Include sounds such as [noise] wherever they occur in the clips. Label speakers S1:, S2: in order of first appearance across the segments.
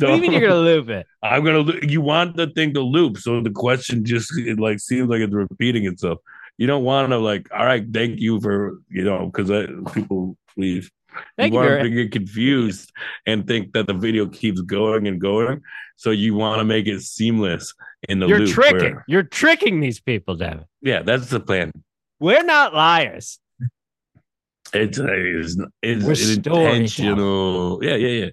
S1: What do you mean you're gonna loop it? [laughs]
S2: I'm gonna. You want the thing to loop, so the question just it like seems like it's repeating itself. You don't want to like, all right, thank you for you know, because [laughs] people leave.
S1: Thank
S2: you
S1: you.
S2: want to get confused and think that the video keeps going and going. So you want to make it seamless in the
S1: You're
S2: loop.
S1: tricking.
S2: where-
S1: You're tricking these people, Devin.
S2: yeah, that's the plan.
S1: We're not liars.
S2: It's uh, it's,
S1: it's,
S2: it's
S1: storytelling.
S2: intentional. Yeah, yeah, yeah.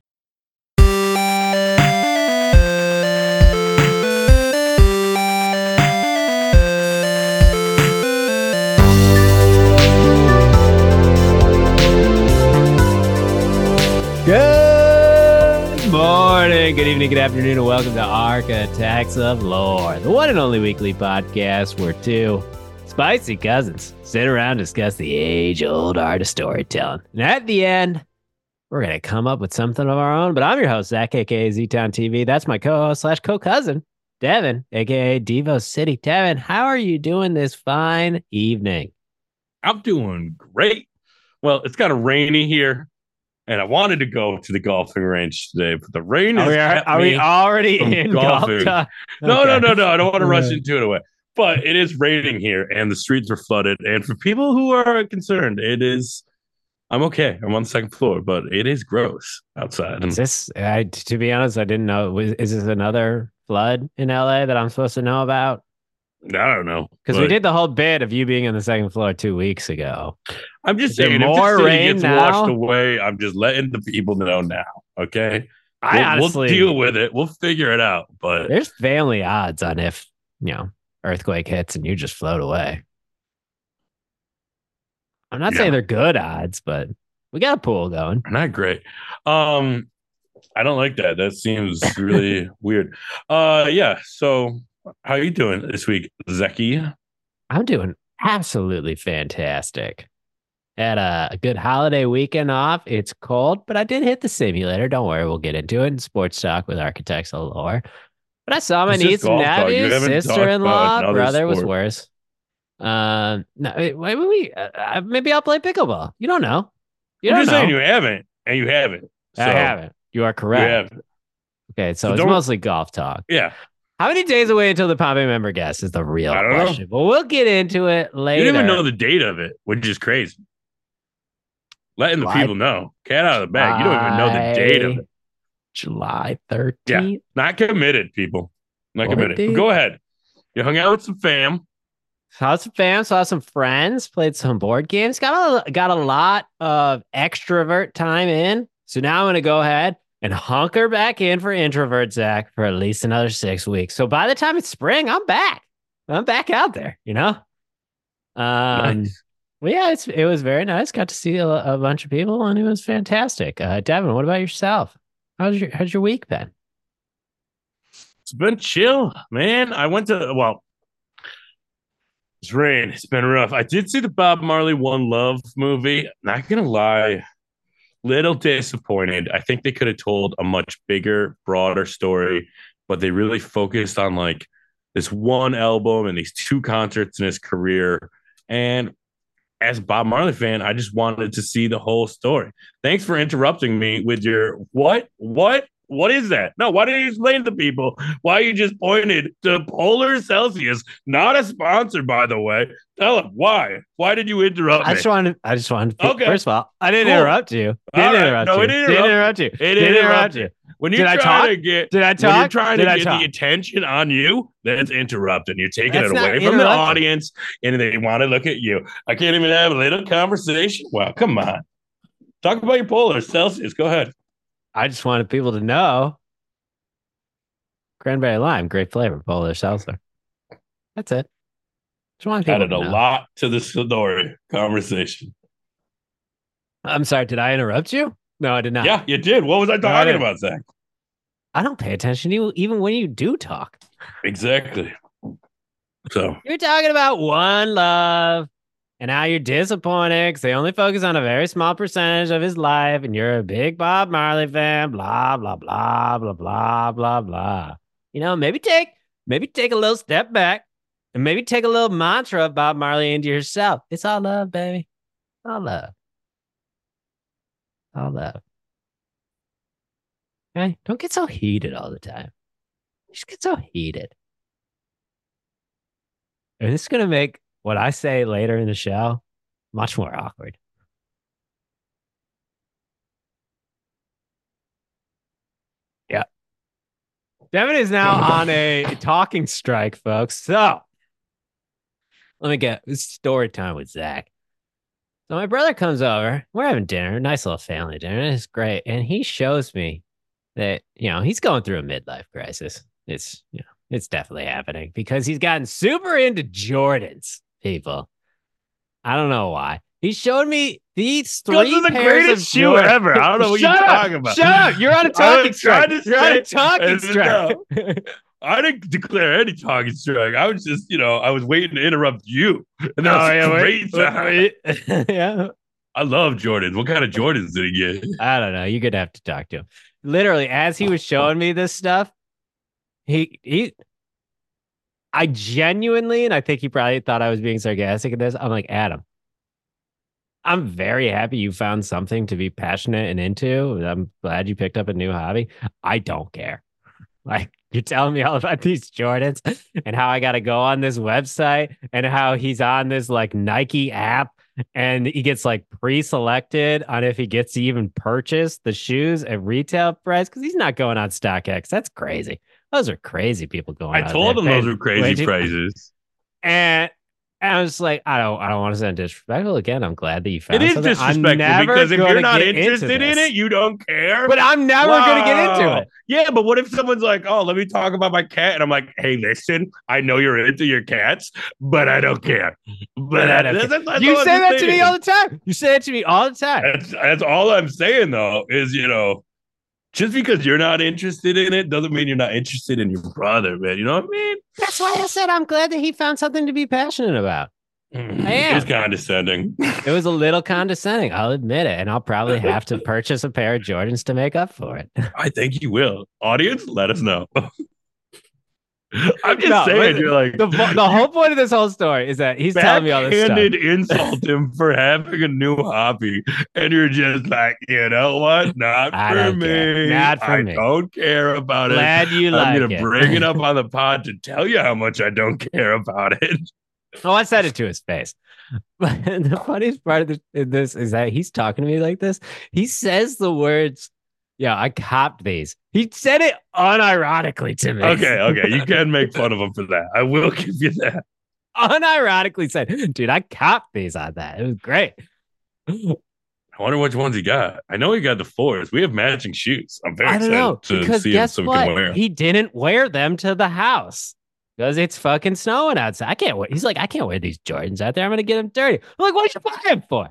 S1: Good morning, good evening, good afternoon, and welcome to Architects of Lore, the one and only weekly podcast where two spicy cousins sit around and discuss the age old art of storytelling. And at the end, we're going to come up with something of our own. But I'm your host, Zach, aka Z Town TV. That's my co host slash co cousin, Devin, aka Devo City. Devin, how are you doing this fine evening?
S2: I'm doing great. Well, it's kind of rainy here, and I wanted to go to the golfing range today, but the rain
S1: Are we,
S2: kept
S1: are we already in golf
S2: golfing.
S1: talk?
S2: No, no,
S1: Okay.
S2: no, no. I don't want to rush into it away. But it is raining here, and the streets are flooded. And for people who are concerned, it is. I'm okay. I'm on the second floor, but it is gross outside.
S1: Is this? I, to be honest, I didn't know. Is this another flood in LA that I'm supposed to know about?
S2: I don't know
S1: Because we did the whole bit of you being on the second floor two weeks ago.
S2: I'm just
S1: Is
S2: saying,
S1: more rain
S2: gets
S1: now?
S2: washed away, I'm just letting the people know now. Okay,
S1: I
S2: we'll,
S1: honestly,
S2: we'll deal with it. We'll figure it out. But
S1: there's family odds on if you know earthquake hits and you just float away. I'm not
S2: Yeah.
S1: saying they're good odds, but we got a pool going.
S2: not great. Um, I don't like that. That seems really [laughs] weird. Uh, yeah. So, how are you doing this week, Zeki?
S1: I'm doing absolutely fantastic. Had a, a good holiday weekend off. It's cold, but I did hit the simulator. Don't worry, we'll get into it in sports talk with architects of lore. But I saw my
S2: It's
S1: niece and
S2: golf talk. You
S1: nephew, sister in law,
S2: about another
S1: brother was worse. Um, no, wait, wait, wait, uh, uh, maybe I'll play pickleball. You don't know. You
S2: I'm
S1: don't
S2: just
S1: know.
S2: saying you haven't, and you haven't. So,
S1: I haven't. You are
S2: You
S1: correct.
S2: haven't.
S1: Okay, so,
S2: So
S1: it's mostly golf talk.
S2: Yeah.
S1: How many days away until the Pompey member guest is the real
S2: I don't know.
S1: question. But we'll get into it later.
S2: You didn't even know the date of it, which is crazy. Letting the people know. Cat out of the bag. You don't even know the date of it.
S1: July 13th.
S2: Yeah. Not committed, people. Not
S1: What
S2: committed. But go ahead. You hung out with some fam.
S1: Saw some fam, saw some friends, played some board games, got a, got a lot of extrovert time in. So now I'm going to go ahead and hunker back in for introvert Zach for at least another six weeks. So by the time it's spring, I'm back. I'm back out there, you know? Um,
S2: Nice.
S1: Well, yeah, it's, it was very nice. Got to see a, a bunch of people and it was fantastic. Uh, Devin, what about yourself? How's your, how's your week been?
S2: It's been chill, man. I went to well, it's rain. It's been rough. I did see the Bob Marley One Love movie. Not gonna lie, little disappointed. I think they could have told a much bigger, broader story, but they really focused on like this one album and these two concerts in his career. And as Bob Marley fan, I just wanted to see the whole story. Thanks for interrupting me with your what? What? What is that? No, why didn't you explain to people why you just pointed to Polar Celsius? Not a sponsor, by the way. Tell them why. Why did you interrupt
S1: I
S2: me?
S1: just wanted, I just wanted, to,
S2: Okay.
S1: first of all, I didn't
S2: Cool.
S1: interrupt you. Didn't
S2: right.
S1: interrupt
S2: No,
S1: you.
S2: it didn't interrupt
S1: you.
S2: It
S1: Didn't
S2: didn't
S1: interrupt you.
S2: when you're
S1: Did
S2: trying to get
S1: Did I talk?
S2: when you're trying
S1: Did
S2: to
S1: I
S2: get
S1: talk?
S2: the attention on you, that's interrupting. You're taking
S1: That's
S2: it away from the audience, and they want to look at you. I can't even have a little conversation. Wow, come on. Talk about your Polar Celsius. Go ahead.
S1: I just wanted people to know. Cranberry lime, great flavor, polar seltzer. That's it. Just wanted
S2: Added
S1: to
S2: a
S1: know.
S2: lot to the story conversation.
S1: I'm sorry, did I interrupt you? No, I did not.
S2: Yeah, you did. What was I talking
S1: didn't.
S2: about, Zach?
S1: I don't pay attention to you even when you do talk.
S2: Exactly. So
S1: You're talking about one love and now you're disappointed because they only focus on a very small percentage of his life and you're a big Bob Marley fan, blah, blah, blah, blah, blah, blah, blah. You know, maybe take maybe take a little step back and maybe take a little mantra of Bob Marley into yourself. It's all love, baby. All love. All love. Okay, don't get so heated all the time. You just get so heated. And this is gonna make what I say later in the show much more awkward. Yeah. Devin is now [laughs] on a talking strike, folks. So let me get story time with Zach. So my brother comes over. We're having dinner, nice little family dinner. It's great. And he shows me that, you know, he's going through a midlife crisis. It's, you know, it's definitely happening because he's gotten super into Jordans, people. I don't know why. He showed me these three
S2: Those are the
S1: pairs
S2: greatest
S1: of
S2: shoe ever. I don't know what you're
S1: up,
S2: talking about.
S1: Shut up. You're on a [laughs] talking strike.
S2: to
S1: You're on a talking strike. [laughs]
S2: I didn't declare any talking strike. I was just, you know, I was waiting to interrupt you. And that
S1: Oh,
S2: was
S1: yeah,
S2: great
S1: wait. [laughs] yeah.
S2: I love Jordans. What kind of Jordans did he get?
S1: I don't know. You're gonna have to talk to him. Literally, as he was showing me this stuff, he he I genuinely, and I think he probably thought I was being sarcastic at this. I'm like, Adam, I'm very happy you found something to be passionate and into. I'm glad you picked up a new hobby. I don't care. [laughs] Like you're telling me all about these Jordans and how I got to go on this website and how he's on this like Nike app and he gets like pre-selected on if he gets to even purchase the shoes at retail price because he's not going on StockX. That's crazy. Those are crazy people going.
S2: I told
S1: there
S2: him those were crazy
S1: too-
S2: prices. [laughs]
S1: And, I was like, I don't, I don't want to sound disrespectful. Again, I'm glad that you found
S2: It is
S1: something.
S2: Disrespectful because if you're not interested in it, you don't care.
S1: but I'm never going to get into it.
S2: Yeah, but what if someone's like, "Oh, let me talk about my cat," and I'm like, "Hey, listen, I know you're into your cats, but I don't care." But
S1: I don't
S2: that's,
S1: care.
S2: that's
S1: you say that to me all the time. You say that to me all the time.
S2: That's that's all I'm saying though. Is you know, just because you're not interested in it doesn't mean you're not interested in your brother, man. You know what I mean?
S1: That's why I said I'm glad that he found something to be passionate about. Mm, am.
S2: It's condescending.
S1: It was a little condescending. I'll admit it. And I'll probably have to purchase a pair of Jordans to make up for it. [laughs]
S2: I think you will. Audience, let us know. [laughs] [laughs] I'm just
S1: No,
S2: saying, you're like
S1: The, the whole point of this whole story is that he's telling me all this stuff.
S2: insult him for having a new hobby, and you're just like, you know what? Not
S1: I
S2: for me.
S1: care. Not for
S2: I
S1: me.
S2: don't care about it.
S1: Glad you
S2: I'm
S1: like
S2: gonna
S1: it.
S2: bring it up [laughs] on the pod to tell you how much I don't care about it.
S1: Oh, I said it to his face. [laughs] But the funniest part of this, this is that he's talking to me like this. He says the words, "Yeah, I copped these." He said it unironically to me.
S2: Okay, [laughs] okay, you can make fun of him for that. I will give you that.
S1: unironically said, "Dude, I copped these on that. It was great."
S2: I wonder which ones he got. I know he got the fours. We have matching shoes. I'm very
S1: I don't
S2: excited
S1: know
S2: to
S1: because
S2: see
S1: guess
S2: him so we can
S1: what? He didn't wear them to the house because it's fucking snowing outside. I can't wear. He's like, I can't wear these Jordans out there. I'm gonna get them dirty. I'm like, what are you buy them for?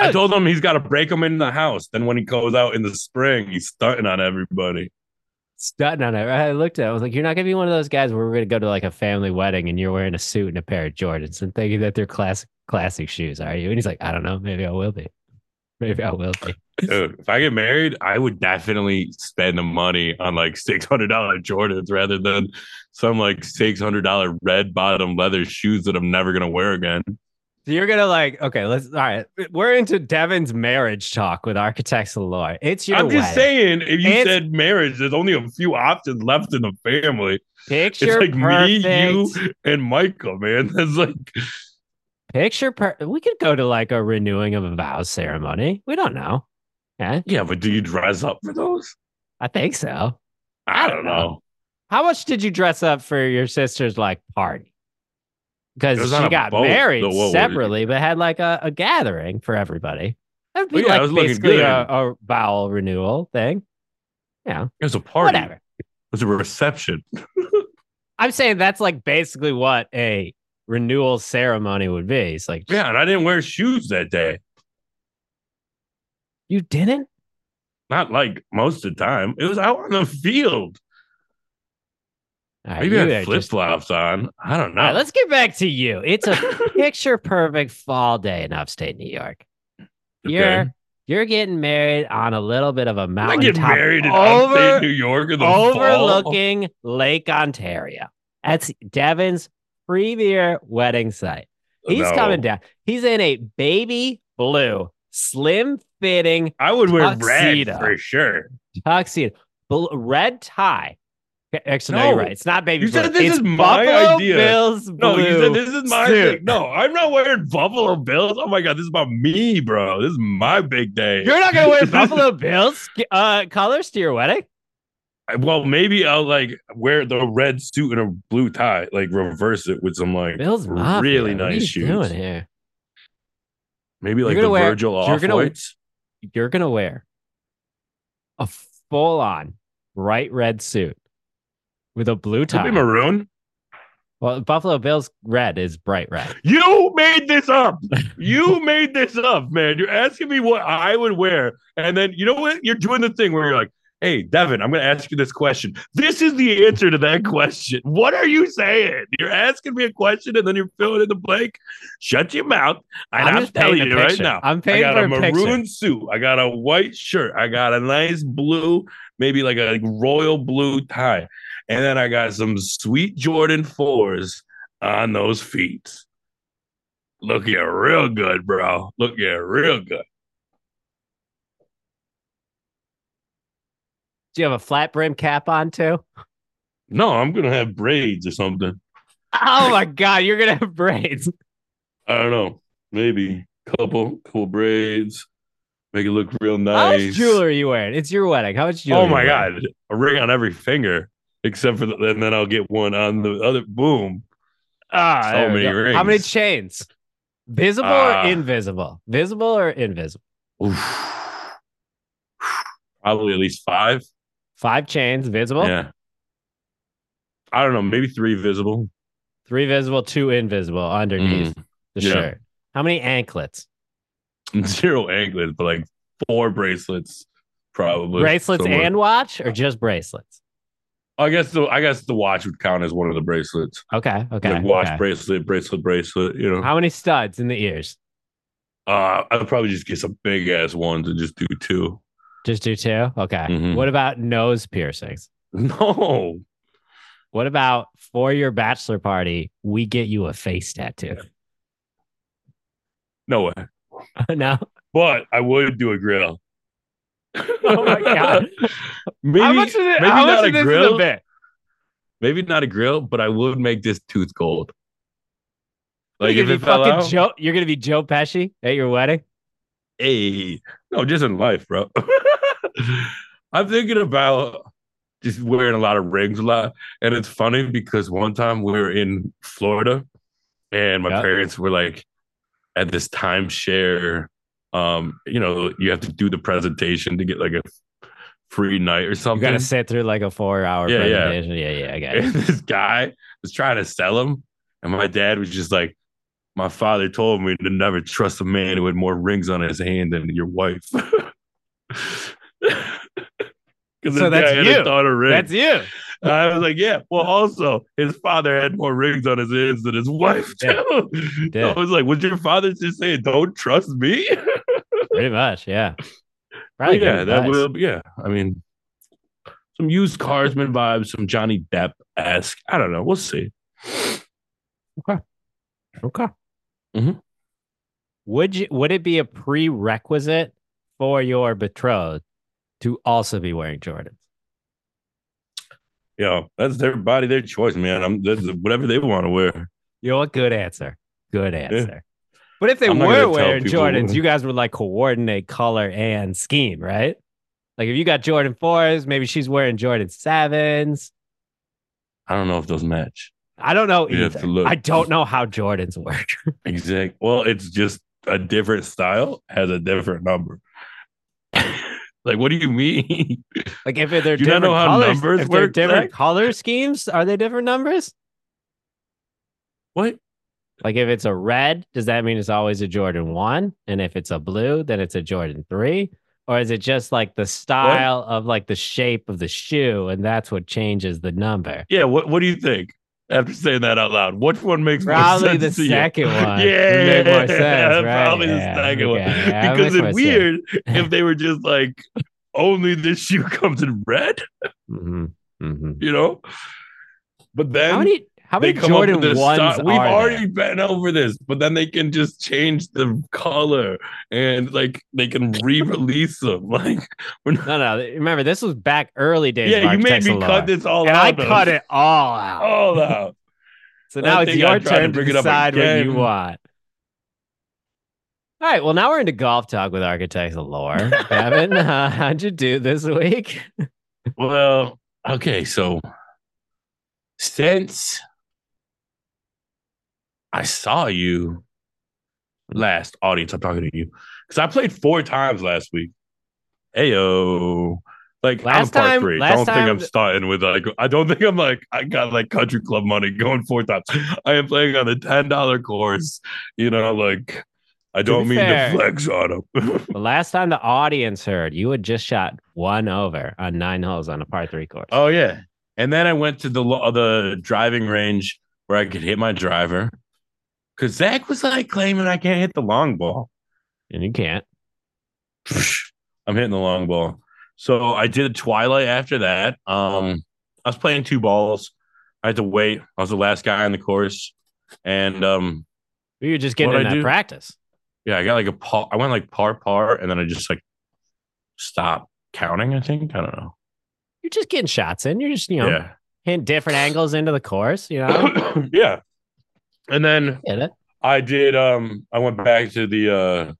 S2: I told him he's got to break them in the house. Then when he goes out in the spring, he's starting on everybody.
S1: stunting on it. I looked at it. I was like, you're not gonna be one of those guys where we're gonna go to like a family wedding and you're wearing a suit and a pair of Jordans and thinking that they're classic classic shoes, are you? And he's like, I don't know. Maybe I will be. Maybe I will be.
S2: Dude, if I get married, I would definitely spend the money on like six hundred dollar Jordans rather than some like six hundred dollar red bottom leather shoes that I'm never gonna wear again.
S1: So you're gonna like, okay, let's all right. We're into Devin's marriage talk with architects lore. It's your
S2: I'm just
S1: wedding.
S2: saying, if you
S1: It's-
S2: said marriage, there's only a few options left in the family.
S1: Picture
S2: it's like
S1: perfect.
S2: me, you, and Michael, man. [laughs] That's like
S1: Picture per we could go to like a renewing of a vows ceremony. We don't know. Yeah,
S2: yeah, but do you dress up for those?
S1: I think so.
S2: I don't know.
S1: How much did you dress up for your sister's like party? Because she got
S2: boat.
S1: married separately, but had like a, a gathering for everybody. That would be
S2: Oh, yeah,
S1: like
S2: was
S1: basically a, a vowel renewal thing. Yeah,
S2: It was a party.
S1: whatever.
S2: It was a reception. [laughs]
S1: I'm saying that's like basically what a renewal ceremony would be. It's like,
S2: Yeah, and I didn't wear shoes that day.
S1: you didn't?
S2: Not like most of the time. It was out on the field.
S1: Right,
S2: Maybe
S1: you
S2: I flip
S1: just-
S2: flops on. I don't know.
S1: Right, let's get back to you. It's a [laughs] picture perfect fall day in upstate New York. You're you're getting married on a little bit of a mountain
S2: I
S1: get
S2: married in
S1: over,
S2: upstate New York in the fall.
S1: overlooking Lake Ontario. That's Devin's premier wedding site. He's
S2: No.
S1: coming down. He's in a baby blue, slim fitting
S2: I would wear red for sure.
S1: tuxedo. bl- red tie. Actually, no,
S2: No.
S1: you're right. It's not baby
S2: You said this
S1: It's
S2: is my
S1: Buffalo
S2: idea.
S1: Bills
S2: No, you said this is my. No, I'm not wearing Buffalo Bills. Oh my god, this is about me, bro. This is my big day.
S1: You're not gonna wear [laughs] Buffalo Bills uh, colors to your wedding?
S2: Well, maybe I'll like wear the red suit and a blue tie, like reverse it with some like
S1: Bills Mafia.
S2: really
S1: What are
S2: nice
S1: you
S2: shoes.
S1: doing here?
S2: Maybe like the
S1: wear-
S2: Virgil off whites.
S1: You're gonna wear a full on bright red suit with a blue
S2: Could be
S1: tie.
S2: maroon.
S1: Well, Buffalo Bills red is bright red. [laughs]
S2: You made this up. You [laughs] made this up, man. You're asking me what I would wear. And then you know what? You're doing the thing where you're like, hey, Devin, I'm going to ask you this question. This is the answer to that question. What are you saying? You're asking me a question and then you're filling in the blank. Shut your mouth. And
S1: I'm
S2: I'm, telling you right now.
S1: I'm
S2: I
S1: painting
S2: got
S1: for
S2: a
S1: a picture.
S2: maroon suit. I got a white shirt. I got a nice blue, maybe like a royal blue tie. And then I got some sweet Jordan 4s on those feet. Looking real good, bro. Looking real good.
S1: Do you have a flat brim cap on too?
S2: No, I'm gonna have braids or something.
S1: Oh my god, you're gonna have braids.
S2: I don't know. Maybe a couple, couple braids. Make it look real
S1: How
S2: nice.
S1: much jewelry are you wearing? It's your wedding. How much jewelry?
S2: Oh my god, a ring on every finger, except for the, and then I'll get one on the other. Boom.
S1: Ah,
S2: So many
S1: go. How many chains? Visible
S2: Ah.
S1: or invisible? Visible or invisible?
S2: Oof. Probably at least five.
S1: Five chains, visible.
S2: Yeah. I don't know, maybe three visible.
S1: Three visible, two invisible underneath the
S2: Mm, yeah.
S1: shirt. How many anklets? [laughs]
S2: Zero anklets, but like four bracelets, probably.
S1: bracelets
S2: somewhere.
S1: and watch, or just bracelets?
S2: I guess the I guess the watch would count as one of the bracelets.
S1: Okay, okay.
S2: like watch
S1: okay.
S2: bracelet, bracelet, bracelet. You know,
S1: How many studs in the ears?
S2: uh, I'd probably just get some big ass ones and just do two.
S1: Just do two. Okay.
S2: Mhm.
S1: What about nose piercings? [laughs]
S2: No,
S1: What about for your bachelor party, we get you a face tattoo?
S2: no way. [laughs]
S1: no.
S2: But I would do a grill. [laughs]
S1: Oh my god.
S2: maybe
S1: how much is it?
S2: maybe not a grill.
S1: a
S2: maybe not a grill, but I would make this tooth gold. Like if it fell out,
S1: Joe. You're gonna be Joe Pesci at your wedding.
S2: hey, no, just in life, bro. [laughs] I'm thinking about just wearing a lot of rings a lot, and it's funny because one time we were in Florida, and my
S1: Yeah.
S2: parents were like at this timeshare. Um, you know, you have to do the presentation to get like a free night or something.
S1: You
S2: something.
S1: gotta sit through like a four hour
S2: Yeah, yeah.
S1: presentation. Yeah, yeah, I got it. [laughs]
S2: and this guy was trying to sell him, and my dad was just like, "My father told me to never trust a man who had more rings on his hand than your wife." [laughs]
S1: So that's you.
S2: a thought of ring.
S1: That's you.
S2: I was like, yeah. Well, also, his father had more rings on his hands than his wife too. I was like, was your father just saying, "Don't trust me"?
S1: Pretty much, yeah. Probably
S2: yeah, that
S1: advice.
S2: will. Yeah, I mean, some used carsman vibes, some Johnny Depp esque. I don't know. We'll see.
S1: Okay. Okay.
S2: Mhm.
S1: Would you would it be a prerequisite for your betrothed to also be wearing Jordans?
S2: You know, that's their body, their choice, man. I'm that's whatever they want to wear.
S1: You know what? Good answer. Good answer. But if they
S2: I'm
S1: were wearing Jordans, you guys would like coordinate color and scheme, right? Like if you got Jordan fours, maybe she's wearing Jordan sevens.
S2: I don't know if those match.
S1: I don't know
S2: You
S1: either. I don't know how Jordans work. [laughs]
S2: Exact. Well, it's just a different style has a different number. Like, what do you mean? [laughs]
S1: like if they're
S2: Do
S1: different
S2: know how
S1: colors,
S2: numbers
S1: if
S2: work,
S1: different
S2: Zach?
S1: color schemes, are they different numbers?
S2: what?
S1: Like if it's a red, does that mean it's always a Jordan one? And if it's a blue, then it's a Jordan three? Or is it just like the style of like the shape of the shoe and that's what changes the number?
S2: Yeah. What? What do you think? After saying that out loud, which one makes
S1: Probably
S2: more
S1: the
S2: sense you?
S1: second one. [laughs]
S2: Yeah,
S1: Would make more sense, right?
S2: probably
S1: Yeah,
S2: the second
S1: okay.
S2: one
S1: Yeah,
S2: because it's weird if [laughs] they were just like only this shoe comes in red,
S1: hmm hmm
S2: you know. But then
S1: How many How
S2: they
S1: many
S2: come
S1: Jordan
S2: up with the
S1: ones
S2: style. We've already
S1: there?
S2: been over this, but then they can just change the color and like they can re-release them. [laughs] Like we're not,
S1: No, no. Remember, this was back early days.
S2: yeah, you made me cut this all
S1: and
S2: out.
S1: I
S2: though.
S1: cut it all out.
S2: all out. [laughs]
S1: So now it's your
S2: to
S1: turn to,
S2: up
S1: decide what you want. All right. Well, now we're into golf talk with Architects lore. [laughs] Devin, uh, how'd you do this week?
S2: Well, okay, so since I saw you hmm. last, audience, I'm talking to you because I played four times last week. Ayo. Like
S1: Last
S2: I'm part
S1: time-
S2: three.
S1: last
S2: don't think I'm starting with like I don't think I'm like I got like country club money going four times. I am playing on the ten dollar course. You know, like I don't
S1: be
S2: mean
S1: fair-
S2: to flex on them. [laughs]
S1: The last time the audience heard, you had just shot one over on nine holes on a par three course.
S2: Oh yeah, and then I went to the the driving range where I could hit my driver because Zach was like claiming I can't hit the long ball.
S1: And you can't.
S2: I'm hitting the long ball. So I did a twilight after that. Um, I was playing two balls. I had to wait. I was the last guy on the course, and um,
S1: You were just getting in
S2: I
S1: that
S2: do?
S1: practice.
S2: yeah, I got like a par. I went like par par, and then I just like stopped counting. I think I don't know.
S1: You're just getting shots in. You're just, you know,
S2: Yeah,
S1: hitting different angles into the course, you know? [coughs]
S2: yeah. And then
S1: Get it?
S2: I did. Um, I went back to the uh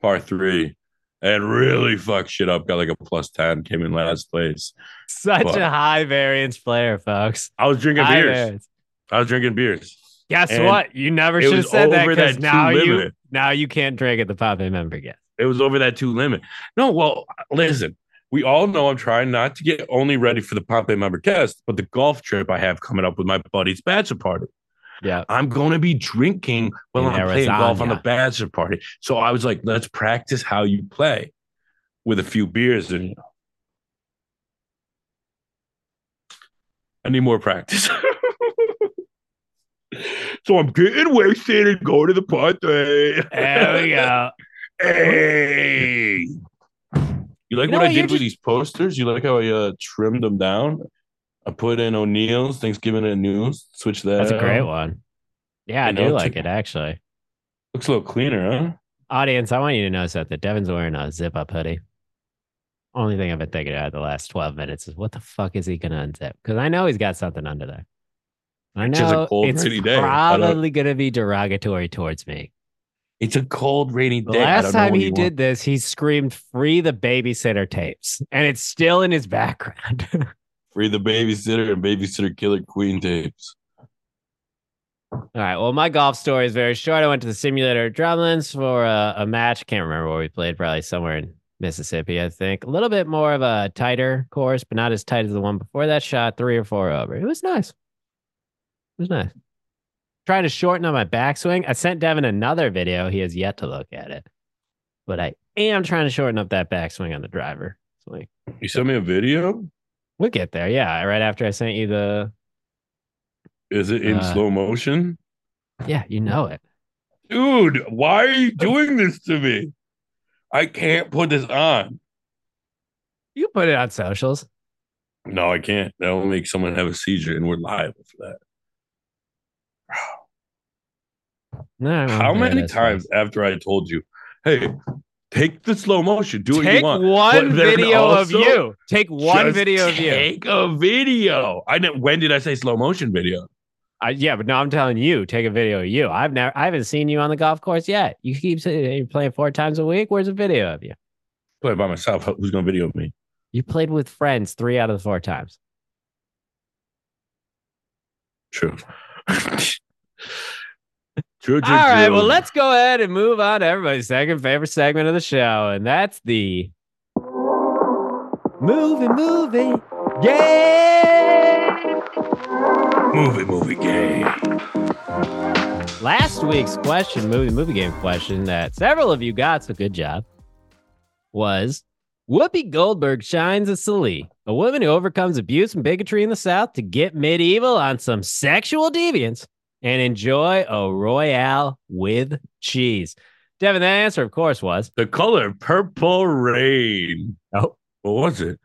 S2: par three and really fucked shit up. Got like a plus ten. Came in last place.
S1: Such
S2: But-
S1: a high variance player, folks.
S2: I was drinking
S1: High
S2: beers.
S1: variance.
S2: I was drinking beers.
S1: Guess
S2: And
S1: what? You never should have
S2: was
S1: said that
S2: over
S1: because
S2: that
S1: now
S2: two
S1: you
S2: limit.
S1: now you can't drink at the pop in member again.
S2: It was over that two limit. No, well, listen. We all know I'm trying not to get only ready for the Pompeii member cast, but the golf trip I have coming up with my buddy's bachelor party.
S1: Yeah.
S2: I'm going to be drinking while
S1: In
S2: I'm playing golf on the
S1: Arizona.
S2: bachelor party. So I was like, let's practice how you play with a few beers. And I need more practice. [laughs] so I'm getting wasted and going to the party.
S1: There we go. [laughs]
S2: Hey. You like
S1: You know
S2: what I
S1: what, you're
S2: did with these posters? You like how I uh, trimmed them down? I put in O'Neill's Thanksgiving and News. Switch that.
S1: That's a great
S2: out.
S1: one. Yeah, I
S2: You
S1: do
S2: know,
S1: like
S2: to-
S1: it actually.
S2: Looks a little cleaner, huh?
S1: Audience, I want you to notice that, that Devin's wearing a zip up hoodie. Only thing I've been thinking about the last 12 minutes is what the fuck is he going to unzip? Because I know he's got something under there. I
S2: It's a
S1: know
S2: cold,
S1: it's
S2: rainy day.
S1: Probably going to be derogatory towards me.
S2: It's a cold, rainy day. I
S1: last time he did
S2: want.
S1: this, he screamed, Free the babysitter tapes. And it's still in his background. [laughs]
S2: free the babysitter and babysitter killer queen tapes.
S1: All right. Well, my golf story is very short. I went to the simulator at Drumlins for a, a match. Can't remember where we played. Probably somewhere in Mississippi, I think. A little bit more of a tighter course, but not as tight as the one before that. Shot three or four over. It was nice. It was nice. Trying to shorten up my backswing. I sent Devin another video. He has yet to look at it, but I am trying to shorten up that backswing on the driver.
S2: You sent me a video?
S1: We'll get there. Yeah, right after I sent you the.
S2: Is it in
S1: Uh,
S2: slow motion?
S1: Yeah, you know it.
S2: Dude, why are you doing this to me? I can't put this on.
S1: You put it on socials.
S2: No, I can't. That will make someone have a seizure, and we're liable for that. [sighs]
S1: No,
S2: How many times after I told you, hey, take the slow motion, do what
S1: Take
S2: you want.
S1: one video of you. Take one video of you.
S2: Take a video. I know. When did I say slow motion video?
S1: I, yeah, but no, I'm telling you, take a video of you. I've never, I haven't seen you on the golf course yet. You keep saying you're playing four times a week. Where's a video of you?
S2: Play by myself. Who's gonna video me?
S1: You played with friends three out of the four times.
S2: True. [laughs]
S1: All right, well, let's go ahead and move on to everybody's second favorite segment of the show, and that's the movie, movie, yeah.
S2: movie, movie game.
S1: Last week's question, movie, movie game question that several of you got, so good job, was Whoopi Goldberg shines as Celie, a woman who overcomes abuse and bigotry in the South to get medieval on some sexual deviance and enjoy a royale with cheese. Devin, that answer, of course, was
S2: The color purple rain.
S1: Oh.
S2: What was it?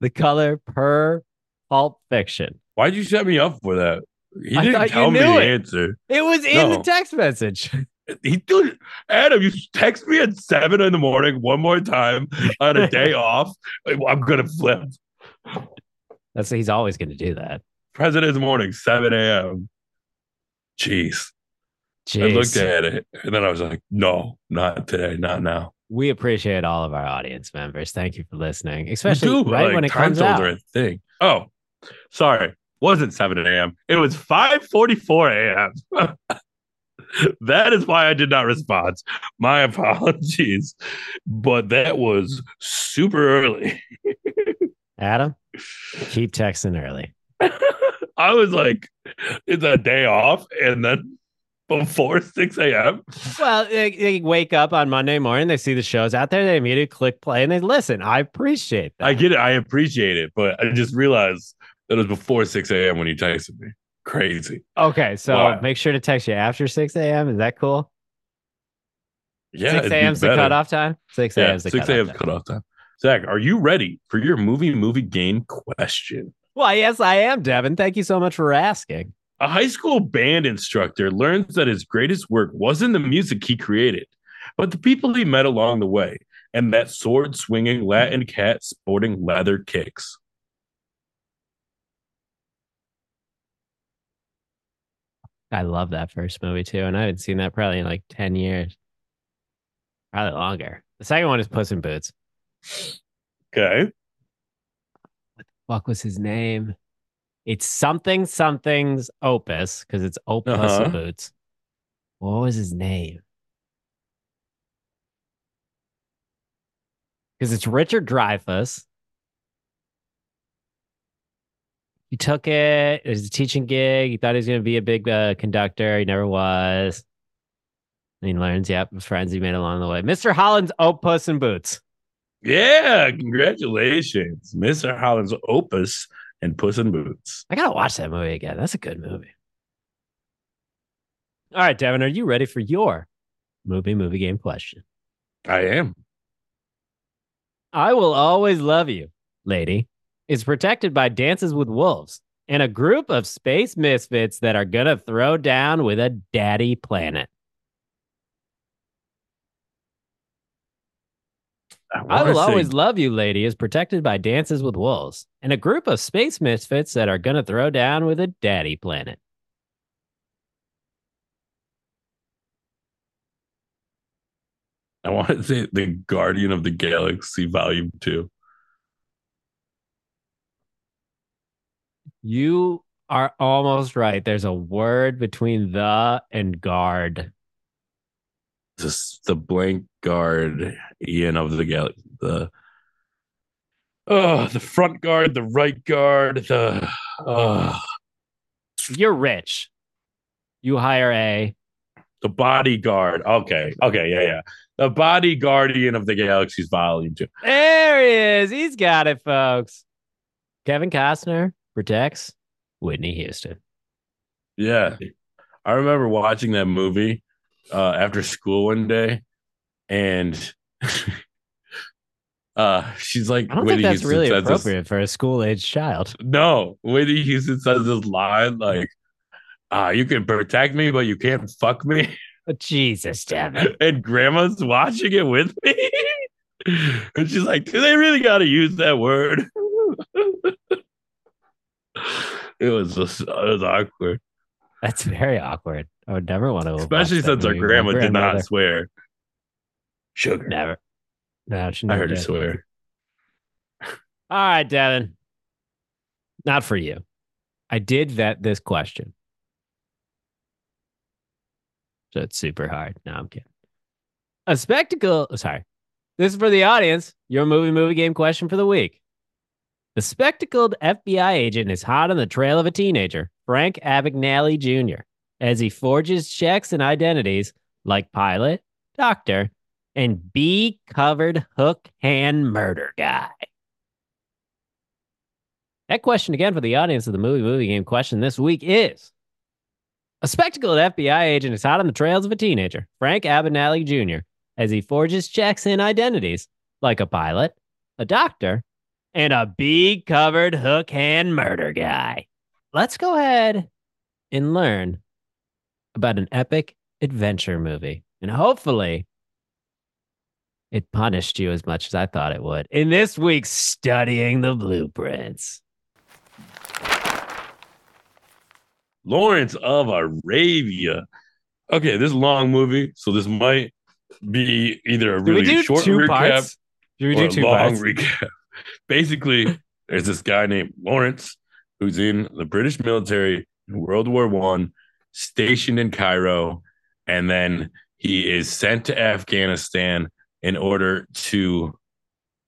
S1: the color per Pulp Fiction.
S2: Why'd you set me up for that? He
S1: I
S2: didn't tell me the
S1: it.
S2: answer.
S1: It was in the text message.
S2: He did. Adam, you text me at seven in the morning one more time on a day [laughs] off. I'm gonna flip.
S1: That's he's always going to do that.
S2: President's morning, 7 a.m. Jeez.
S1: Jeez.
S2: I looked at it and then I was like, no, not today, not now.
S1: we appreciate all of our audience members. Thank you for listening, especially
S2: do,
S1: right
S2: like,
S1: when it comes out.
S2: a thing. Oh, sorry. Wasn't 7 a.m. It was 5:44 a.m. [laughs] that is why I did not respond. My apologies. But that was super early. [laughs]
S1: Adam, keep texting early. [laughs]
S2: I was like, it's a day off, and then before 6 a.m.
S1: Well, they, they wake up on Monday morning, they see the shows out there, they immediately click play and they listen. I appreciate that.
S2: I get it. I appreciate it, but I just realized that it was before 6 a.m. when you texted me. Crazy.
S1: okay, so make sure to text you after 6 a.m. Is that cool?
S2: Yeah.
S1: 6
S2: it'd be
S1: a.m. is the cutoff time? 6 a.m.
S2: Yeah,
S1: is the
S2: 6 a.m. cutoff time. Zach, are you ready for your movie movie game question?
S1: Why, yes, I am, Devin. Thank you so much for asking.
S2: A high school band instructor learns that his greatest work wasn't the music he created, but the people he met along the way, and that sword swinging Latin cat sporting leather kicks.
S1: I love that first movie too, and I haven't seen that probably in like 10 years. Probably longer. The second one is Puss in Boots.
S2: Okay.
S1: Fuck was his name? It's something something's opus because it's Opus
S2: Uh-huh.
S1: Boots. What was his name? Because it's Richard Dreyfuss. He took it. It was a teaching gig. He thought he was going to be a big uh, conductor. He never was. And he learns, yep, friends he made along the way. Mr. Holland's Oh Puss in Boots.
S2: Yeah, congratulations, Mr. Holland's Opus and Puss in Boots.
S1: I gotta watch that movie again. That's a good movie. All right, Devin, are you ready for your movie movie game question?
S2: I am.
S1: I will always love you, lady. Is protected by Dances with Wolves and a group of space misfits that are gonna throw down with a daddy planet. I will always love you, lady. Is protected by Dances with Wolves and a group of space misfits that are gonna throw down with a daddy planet.
S2: I want to say the Guardian of the Galaxy Volume Two.
S1: You are almost right. There's a word between the and guard.
S2: This the blank guard Ian of the Galaxy. The oh, the front guard, the right guard, the oh,
S1: You're rich. You hire a
S2: the bodyguard. Okay, okay, yeah, yeah. The body guardian of the galaxy's volume two.
S1: There he is. He's got it, folks. Kevin Costner protects Whitney Houston.
S2: Yeah. I remember watching that movie uh after school one day and [laughs] uh she's like
S1: I don't think that's
S2: Houston
S1: really
S2: says this-
S1: appropriate for a school age child.
S2: no, Whitney Houston says this line like uh you can protect me, but you can't fuck me.
S1: Oh, Jesus, Devin. [laughs]
S2: and grandma's watching it with me. [laughs] and she's like, do they really gotta use that word? it was just it was awkward.
S1: That's very awkward. I would never want to.
S2: Especially since our
S1: movie with my
S2: grandma did not swear. Sugar.
S1: Never. No, she
S2: I
S1: never
S2: heard her swear. [laughs]
S1: All right, Devin. Not for you. I did vet this question. So it's super hard. No, I'm kidding. A spectacle. oh, Sorry. This is for the audience. Your movie movie game question for the week. The spectacled FBI agent is hot on the trail of a teenager, Frank Abagnale Jr., as he forges checks and identities like pilot, doctor, and bee covered hook hand murder guy. That question again for the audience of the movie movie game question this week is a spectacled FBI agent is hot on the trails of a teenager, Frank Abagnale Jr., as he forges checks and identities like a pilot, a doctor, and a bee covered hook hand murder guy. Let's go ahead and learn about an epic adventure movie. And hopefully, it punished you as much as I thought it would. In this week's Studying the Blueprints.
S2: Lawrence of Arabia. Okay, this is a long movie, so this might be either a really short recap
S1: parts?
S2: Or a
S1: two
S2: long
S1: parts?
S2: recap. [laughs] Basically, there's this guy named Lawrence who's in the British military in World War One, stationed in Cairo, and then he is sent to Afghanistan in order to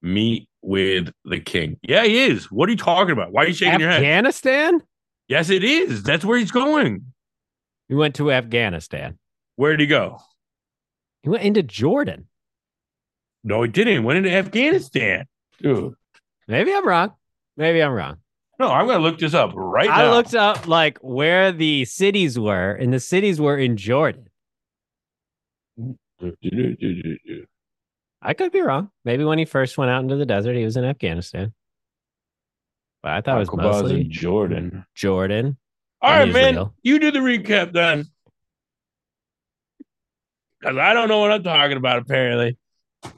S2: meet with the king. Yeah, he is. What are you talking about? Why are you shaking your head?
S1: Afghanistan?
S2: Yes, it is. That's where he's going.
S1: He went to Afghanistan.
S2: Where did he go?
S1: He went into Jordan.
S2: No, he didn't. He went into Afghanistan. Dude.
S1: Maybe I'm wrong. Maybe I'm wrong.
S2: No, I'm gonna look this up right now.
S1: I
S2: now.
S1: looked up like where the cities were, and the cities were in Jordan. I could be wrong. Maybe when he first went out into the desert, he was in Afghanistan. But I thought it was
S2: Aqaba's
S1: mostly
S2: in Jordan.
S1: Jordan.
S2: All right, And
S1: man.
S2: You do the recap then. Because I don't know what I'm talking about, apparently.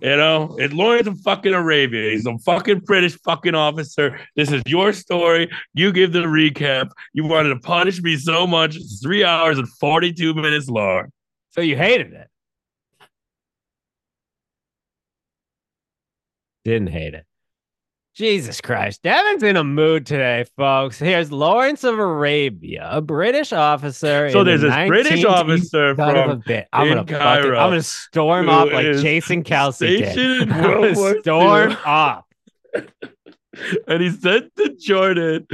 S2: You know, it's Lawrence of fucking Arabia. He's a fucking British fucking officer. This is your story. You give the recap. You wanted to punish me so much. It's three hours and 42 minutes long.
S1: So you hated it. Didn't hate it. Jesus Christ. Devin's in a mood today, folks. Here's Lawrence of Arabia, a British officer.
S2: So
S1: in the
S2: there's this British officer
S1: Son of a
S2: from.
S1: I'm
S2: in
S1: gonna
S2: Cairo
S1: I'm gonna storm off like Jason Kelce did. [laughs] I'm gonna storm off. [laughs]
S2: and he sent to Jordan.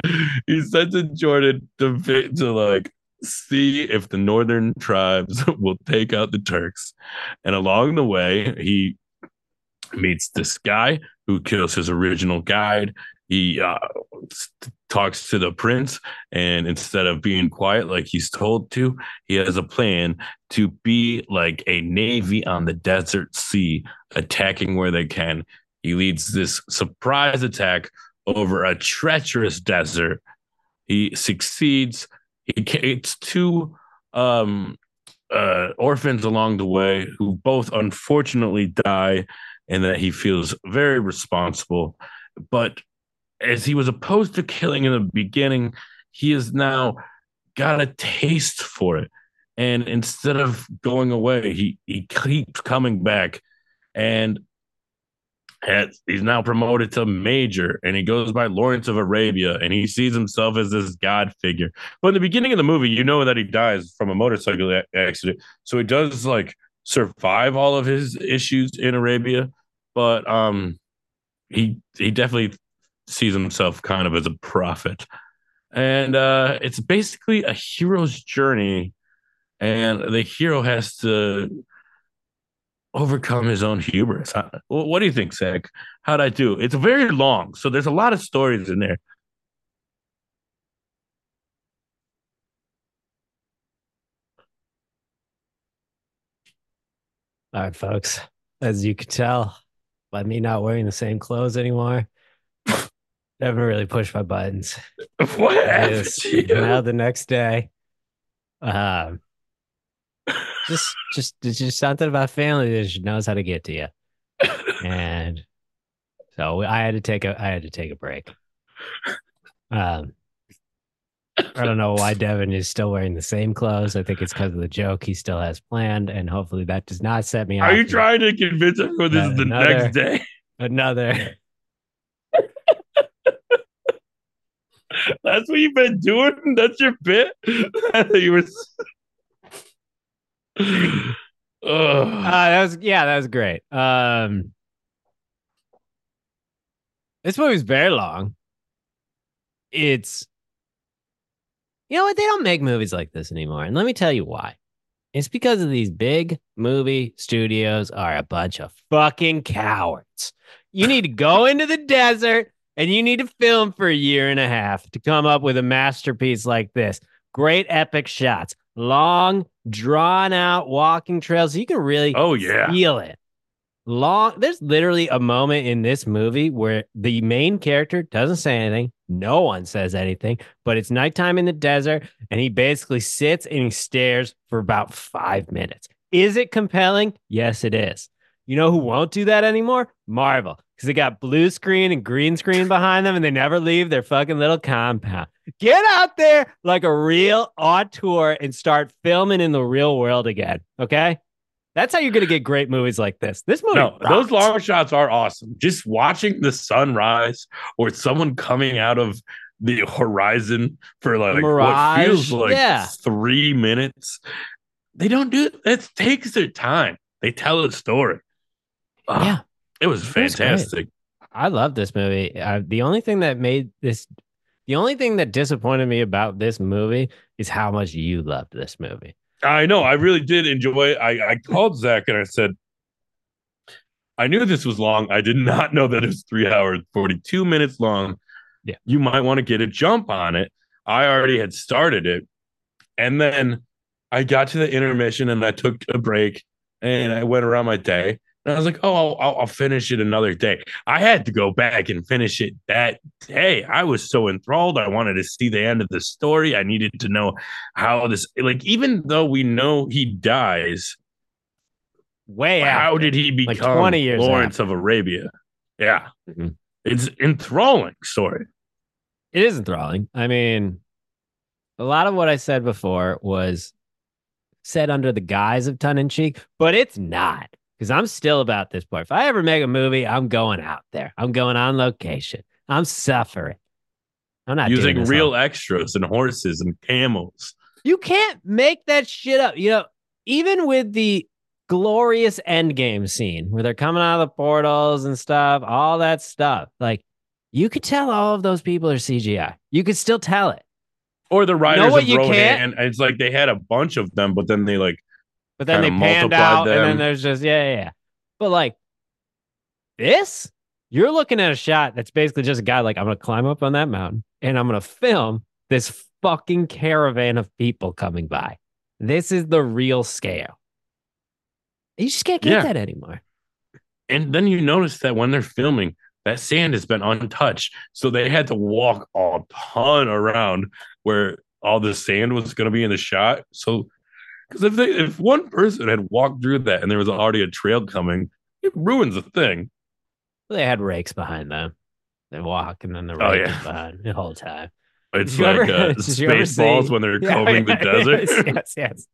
S2: He sent to Jordan to to like see if the northern tribes [laughs] will take out the Turks. And along the way, he meets this guy who kills his original guide. He uh, talks to the prince, and instead of being quiet like he's told to, he has a plan to be like a navy on the desert sea, attacking where they can. He leads this surprise attack over a treacherous desert. He succeeds. He gets two um, uh, orphans along the way who both unfortunately die, and that he feels very responsible. But as he was opposed to killing in the beginning, he has now got a taste for it. And instead of going away, he, he keeps coming back. And has, he's now promoted to major and he goes by Lawrence of Arabia and he sees himself as this god figure. But in the beginning of the movie, you know that he dies from a motorcycle accident. So he does like survive all of his issues in Arabia, but um he he definitely sees himself kind of as a prophet. And uh it's basically a hero's journey and the hero has to overcome his own hubris. What do you think, Zach? How'd I do? It's very long, so there's a lot of stories in there.
S1: All right, folks. As you can tell by me not wearing the same clothes anymore, [laughs] I haven't really pushed my buttons. [laughs]
S2: What happened to you?
S1: Now the next day, um, [laughs] just just it's just something about family that just knows how to get to you, and so I had to take a I had to take a break. Um, I don't know why Devin is still wearing the same clothes. I think it's because of the joke he still has planned, and hopefully that does not set me off.
S2: Are you trying to convince everyone this is the
S1: Another-
S2: next day?
S1: Another. [laughs]
S2: That's what you've been doing? That's your bit? [laughs] you were. [sighs]
S1: Uh, that was yeah, that was great. Um, this movie's very long. It's you know what they don't make movies like this anymore, and let me tell you why. It's because of these big movie studios are a bunch of fucking cowards. You need to go [laughs] into the desert and you need to film for a year and a half to come up with a masterpiece like this. Great epic shots, long, drawn out walking trails. You can really
S2: oh, yeah.
S1: feel it. Long. There's literally a moment in this movie where the main character doesn't say anything, No one says anything, but it's nighttime in the desert, and he basically sits and he stares for about five minutes. Is it compelling? Yes, it is. You know who won't do that anymore? Marvel, because they got blue screen and green screen behind them, and they never leave their fucking little compound. Get out there like a real auteur and start filming in the real world again. Okay. That's how you're going to get great movies like this. This movie,
S2: No,
S1: rocks.
S2: those long shots are awesome. Just watching the sunrise or someone coming out of the horizon for like
S1: Mirage,
S2: what feels like
S1: yeah.
S2: three minutes. They don't do it. It takes their time. They tell a story. Ah,
S1: Yeah.
S2: it was
S1: It was
S2: fantastic.
S1: I love this movie. Uh, the only thing that made this, the only thing that disappointed me about this movie is how much you loved this movie.
S2: I know. I really did enjoy. I, I called Zach and I said, I knew this was long. I did not know that it was three hours, 42 minutes long.
S1: Yeah.
S2: You might want to get a jump on it. I already had started it. And then I got to the intermission and I took a break and I went around my day. And I was like, oh, I'll, I'll, I'll finish it another day. I had to go back and finish it that day. I was so enthralled. I wanted to see the end of the story. I needed to know how this, like, even though we know he dies,
S1: Way
S2: how did he
S1: like
S2: become
S1: 20 years
S2: Lawrence of Arabia? Yeah.
S1: Mhm.
S2: It's enthralling story.
S1: It is enthralling. I mean, a lot of what I said before was said under the guise of tongue in cheek, but it's not because I'm still about this point. If I ever make a movie, I'm going out there. I'm going on location. I'm suffering. I'm not
S2: Using real
S1: all-
S2: extras and horses and camels.
S1: You can't make that shit up. You know, even with the glorious endgame scene where they're coming out of the portals and stuff, all that stuff, like you could tell all of those people are CGI. You could still tell it.
S2: Or the riders
S1: what
S2: of Rohan. It's like they had a bunch of them, but then they like
S1: But then they panned out, and then there's just yeah, yeah, yeah. But like this, you're looking at a shot that's basically just a guy like I'm gonna climb up on that mountain and I'm gonna film this fucking caravan of people coming by. This is the real scale. You just can't get
S2: Yeah.
S1: that anymore.
S2: and then you notice that when they're filming, that sand has been untouched. So they had to walk a ton around where all the sand was going to be in the shot. So, because if they, if one person had walked through that and there was already a trail coming, it ruins the thing.
S1: They had rakes behind them. They walk and then the rake
S2: Oh,
S1: is
S2: yeah.
S1: behind the whole time.
S2: It's
S1: you
S2: like
S1: ever-
S2: uh, [laughs]
S1: ever
S2: Spaceballs
S1: see-
S2: when they're [laughs]
S1: Yeah,
S2: combing
S1: yeah,
S2: the desert.
S1: Yes, [laughs] yes,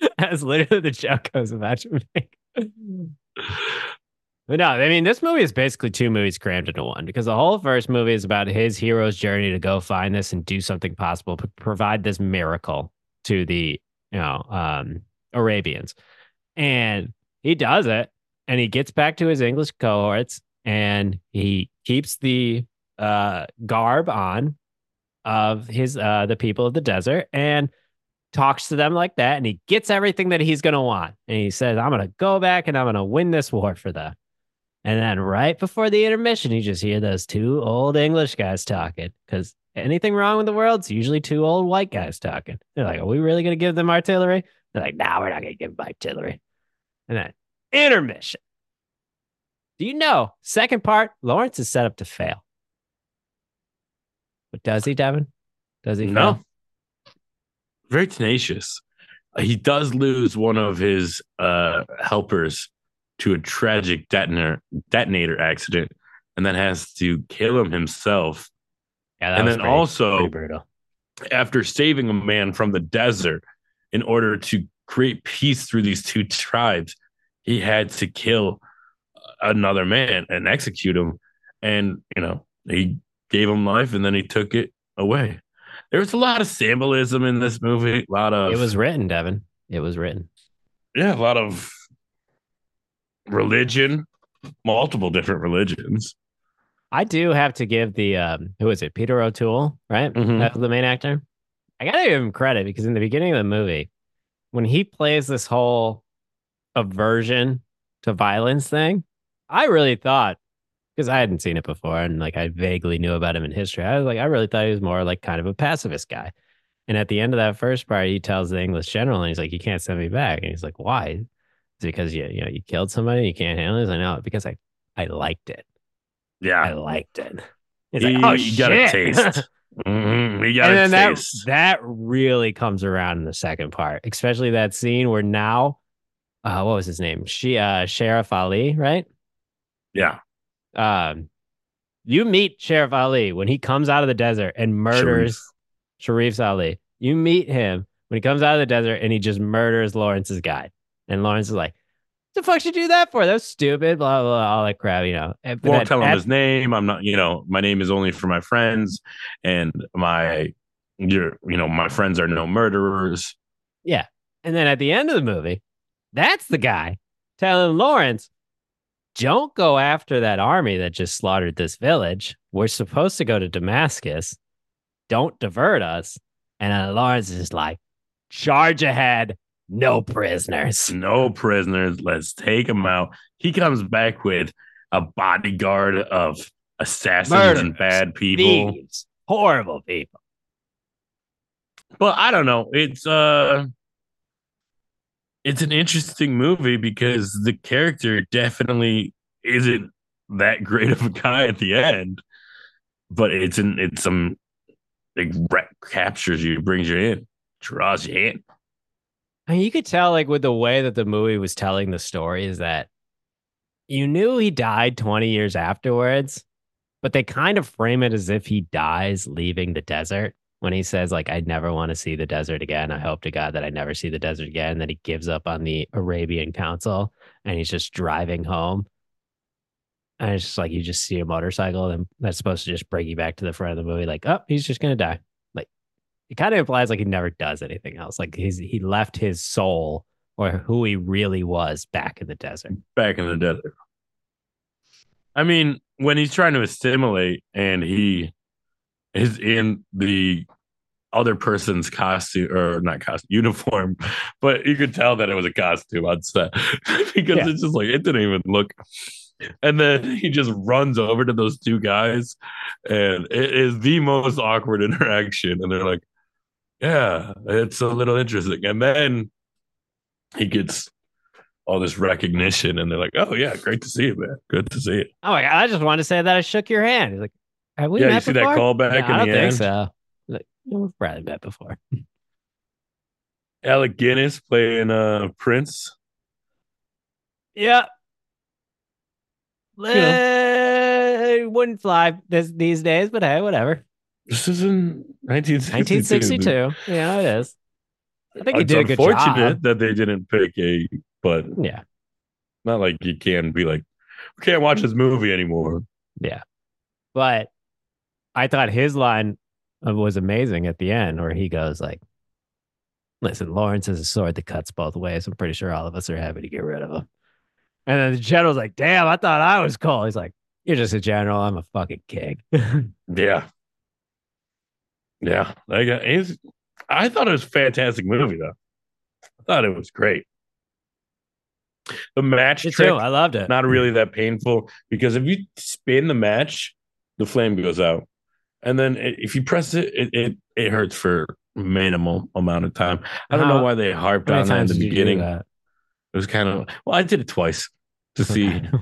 S1: yes. That's literally the joke I was make. But no, I mean, this movie is basically two movies crammed into one because the whole first movie is about his hero's journey to go find this and do something possible, provide this miracle to the, you know, um, Arabians. And he does it and he gets back to his English cohorts and he keeps the uh, garb on of his, uh, the people of the desert and talks to them like that and he gets everything that he's going to want. And he says, I'm going to go back and I'm going to win this war for them. And then right before the intermission, you just hear those two old English guys talking because anything wrong with the world, it's usually two old white guys talking. They're like, Are we really going to give them artillery? They're like, No, we're not going to give them artillery. And then intermission. Do you know, second part, Lawrence is set up to fail. But does he, Devin? Does he
S2: No.
S1: fail?
S2: Very tenacious. He does lose one of his uh, helpers to a tragic detonator detonator accident, and then has to kill him himself.
S1: Yeah,
S2: and then
S1: pretty-
S2: also,
S1: pretty
S2: after saving a man from the desert in order to create peace through these two tribes, he had to kill another man and execute him. And, you know, he gave him life and then he took it away. There was a lot of symbolism in this movie, a lot of
S1: It was written, Devin. It was written.
S2: yeah, a lot of religion, multiple different religions.
S1: I do have to give the um, who is it? Peter O'Toole, right?
S2: Mhm.
S1: That's the main actor. I gotta give him credit because in the beginning of the movie, when he plays this whole aversion to violence thing, I really thought because I hadn't seen it before and like I vaguely knew about him in history. I was like, I really thought he was more like kind of a pacifist guy. And at the end of that first part, he tells the English general, and he's like, "You can't send me back." And he's like, "Why?" It's because you you know you killed somebody, you can't handle this. I know because I I liked it." I liked it. Like, oh,
S2: you got a
S1: shit."
S2: taste. [laughs] Mhm, You got
S1: and
S2: a
S1: then that
S2: taste.
S1: that really comes around in the second part, especially that scene where now, uh, what was his name? She, uh, Sheriff Ali, right?
S2: yeah.
S1: Um, you meet Sheriff Ali when he comes out of the desert and murders Sharif Ali. You meet him when he comes out of the desert and he just murders Lawrence's guy. And Lawrence is like, "The fuck should you do that for? That was stupid." Blah blah, blah all that crap, you know. And-
S2: Won't
S1: then
S2: tell him
S1: at-
S2: his name. I'm not, you know, my name is only for my friends, and my, you're, you know, my friends are no murderers. Yeah.
S1: And then at the end of the movie, that's the guy telling Lawrence, don't go after that army that just slaughtered this village. We're supposed to go to Damascus. Don't divert us. And then Lawrence is like, charge ahead, no prisoners.
S2: No prisoners. Let's take him out. He comes back with a bodyguard of assassins
S1: Murderers,
S2: and bad people.
S1: Thieves, horrible people.
S2: But I don't know. It's uh it's an interesting movie because the character definitely isn't that great of a guy at the end. But it's an it's some it re- captures you, brings you in, draws you in.
S1: I mean, you could tell, like, with the way that the movie was telling the story, is that you knew he died 20 years afterwards, but they kind of frame it as if he dies leaving the desert when he says, like, I never want to see the desert again. I hope to God that I never see the desert again. And then he gives up on the Arabian Council and he's just driving home. And it's just like you just see a motorcycle and that's supposed to just bring you back to the front of the movie, like, oh, he's just gonna die. It kind of implies like he never does anything else. Like he's he left his soul or who he really was back in the desert.
S2: back in the desert. I mean, when he's trying to assimilate and he is in the other person's costume or not costume [laughs] uniform, but you could tell that it was a costume on set [laughs] because
S1: Yeah.
S2: it's just like it didn't even look. And then [laughs] he just runs over to those two guys, and it is the most awkward interaction. And they're like, "Yeah, it's a little interesting." And then he gets all this recognition, and they're like, "Oh yeah, great to see you, man. Good to see you."
S1: Oh my god, I just wanted to say that I shook your hand. He's like, have we
S2: yeah,
S1: met
S2: you see
S1: before?
S2: that callback
S1: No,
S2: in
S1: I don't
S2: the
S1: think
S2: end.
S1: so. Like, we've probably met before. [laughs]
S2: Alec Guinness playing uh Prince.
S1: Yeah. Eh, wouldn't fly this, these days, but hey, whatever.
S2: This is in 1962.
S1: 1962. Yeah, it is. I think he did a good
S2: unfortunate
S1: job.
S2: that they didn't pick a, but
S1: Yeah.
S2: not like you can be like, we can't watch this movie anymore.
S1: Yeah, but I thought his line was amazing at the end where he goes like, listen, Lawrence is a sword that cuts both ways. I'm pretty sure all of us are happy to get rid of him. And then the general's like, damn, I thought I was cool. He's like, you're just a general. I'm a fucking king. [laughs]
S2: Yeah. Yeah. Like, it's, I thought it was a fantastic movie, though. I thought it was great. The match
S1: Me
S2: trick,
S1: too. I loved it.
S2: not really that painful because if you spin the match, the flame goes out. And then if you press it, it, it, it hurts for minimal amount of time. I don't know why they harped on that in the
S1: did you do
S2: beginning. It was kind of well, I did it twice to see. [laughs]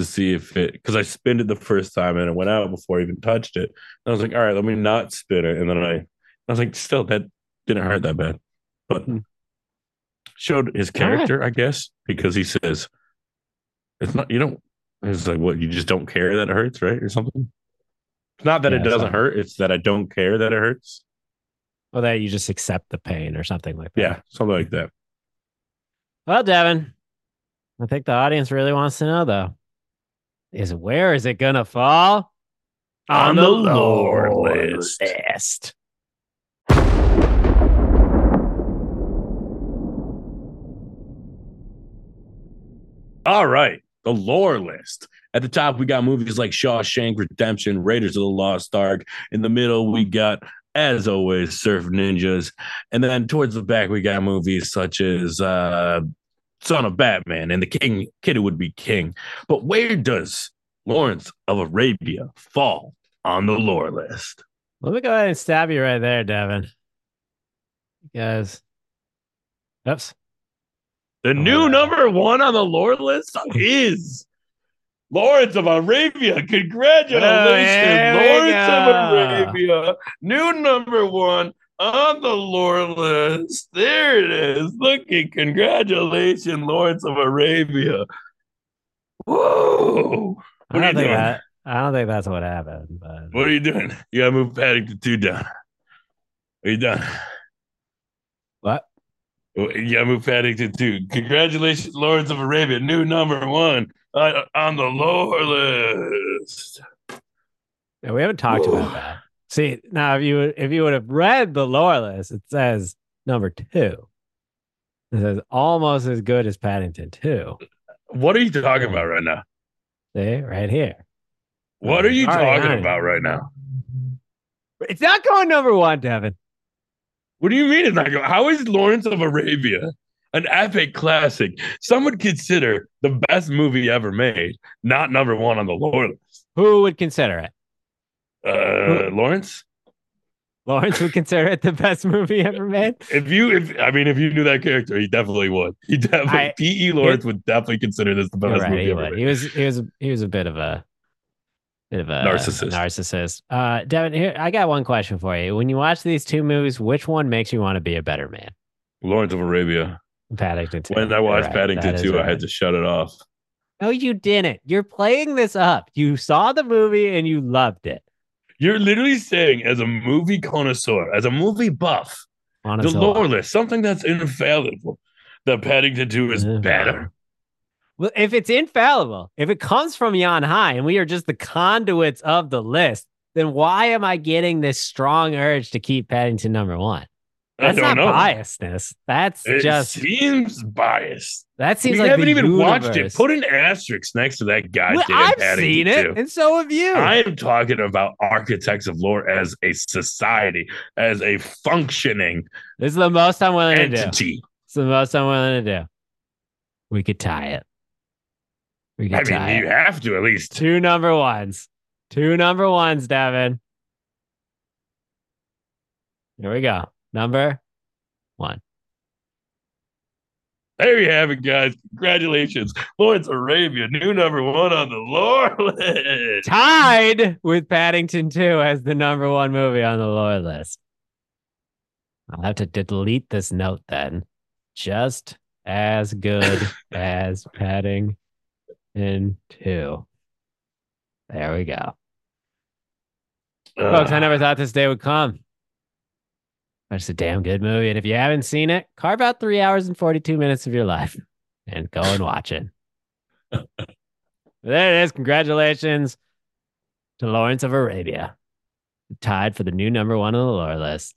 S2: to see if it because I spinned it the first time and it went out before I even touched it. And I was like, all right, let me not spin it. And then I I was like, still that didn't hurt that bad. But
S1: Hmm.
S2: showed his
S1: right.
S2: character, I guess, because he says it's not you don't it's like what you just don't care that it hurts, right? Or something. It's not that
S1: Yeah,
S2: it doesn't hurt, it's that I don't care that it hurts.
S1: Or that you just accept the pain or something like that.
S2: Yeah, something like that.
S1: Well, Devin, I think the audience really wants to know though. Is where is it gonna fall?
S2: On the lore list.
S1: list.
S2: All right, the lore list. At the top, we got movies like Shawshank Redemption, Raiders of the Lost Ark. In the middle, we got, as always, Surf Ninjas. And then towards the back, we got movies such as uh, Son of Batman and The King, Kid Who Would Be King. But where does Lawrence of Arabia fall on the lore list?
S1: Let me go ahead and stab you right there, Devin. Because oops.
S2: The
S1: Oh,
S2: new
S1: yeah.
S2: number one on the lore list [laughs] is Lawrence of Arabia. Congratulations,
S1: we
S2: Lawrence of. Arabia. New number one on the lore list. There it is. Look at congratulations, Lawrence of Arabia. Whoa.
S1: I
S2: What
S1: don't think that. I don't think that's what happened. But
S2: What are you doing? You gotta move Paddington 2 down. Are you done?
S1: what?
S2: You gotta move Paddington 2. Congratulations, Lords of Arabia. New number one on, the lore list.
S1: Yeah, we haven't talked
S2: Whoa.
S1: about that. See, now if you if you would have read the lore list, it says number two. It says almost as good as Paddington 2.
S2: What are you talking about right now?
S1: See, right here.
S2: What are you
S1: All
S2: talking
S1: right.
S2: about right now?
S1: It's not going number one, Devin.
S2: What do you mean it's not going? How is Lawrence of Arabia an epic classic? Some would consider the best movie ever made, not number one on the lore list.
S1: Who would consider it?
S2: Uh, Lawrence,
S1: Lawrence would consider it the best movie ever made.
S2: if you, if I mean, if you knew that character, he definitely would. He definitely, T.E. Lawrence would definitely consider this the best
S1: right,
S2: movie
S1: he,
S2: ever
S1: would.
S2: made.
S1: he was he was he was a bit of a bit of a
S2: Narcissist.
S1: narcissist. Uh, Devin, here I got one question for you. When you watch these two movies, which one makes you want to be a better man?
S2: Lawrence of Arabia.
S1: Paddington 2.
S2: When I watched
S1: right.
S2: Paddington
S1: is
S2: 2, I had to shut it off.
S1: No, you didn't. You're playing this up. You saw the movie and you loved it.
S2: You're literally saying, as a movie connoisseur, as a movie buff,
S1: On
S2: the
S1: its
S2: lore list, something that's infallible, that Paddington 2 is
S1: Uh-huh.
S2: better.
S1: Well, if it's infallible, if it comes from yon high and we are just the conduits of the list, then why am I getting this strong urge to keep Paddington number one? That's
S2: I don't
S1: not
S2: know.
S1: biasness. That's
S2: It
S1: just
S2: seems biased.
S1: that seems like
S2: we
S1: like
S2: haven't even watched it. Put an asterisk next to that
S1: Well, I've
S2: Paddington
S1: seen it,
S2: 2.
S1: and so have you.
S2: I am talking about architects of lore as a society, as a functioning
S1: this is the most I'm willing to do. It's the most I'm willing to do. We could tie it. We could
S2: I
S1: tie
S2: mean,
S1: it.
S2: you have to at least.
S1: Two number ones. Two number ones, Devin. Here we go. Number one.
S2: There you have it, guys. Congratulations. Lawrence Arabia, new number one on the lore [laughs] list.
S1: Tied with Paddington 2 as the number one movie on the lore list. I'll have to delete this note then. Just as good [laughs] as Paddington 2. There we go. Folks, I
S2: Uh,
S1: never thought this day would come. It's a damn good movie. And if you haven't seen it, carve out three hours and 42 minutes of your life [laughs] and go and watch it. [laughs] there it is. Congratulations to Lawrence of Arabia. Tied for the new number one on the lore list.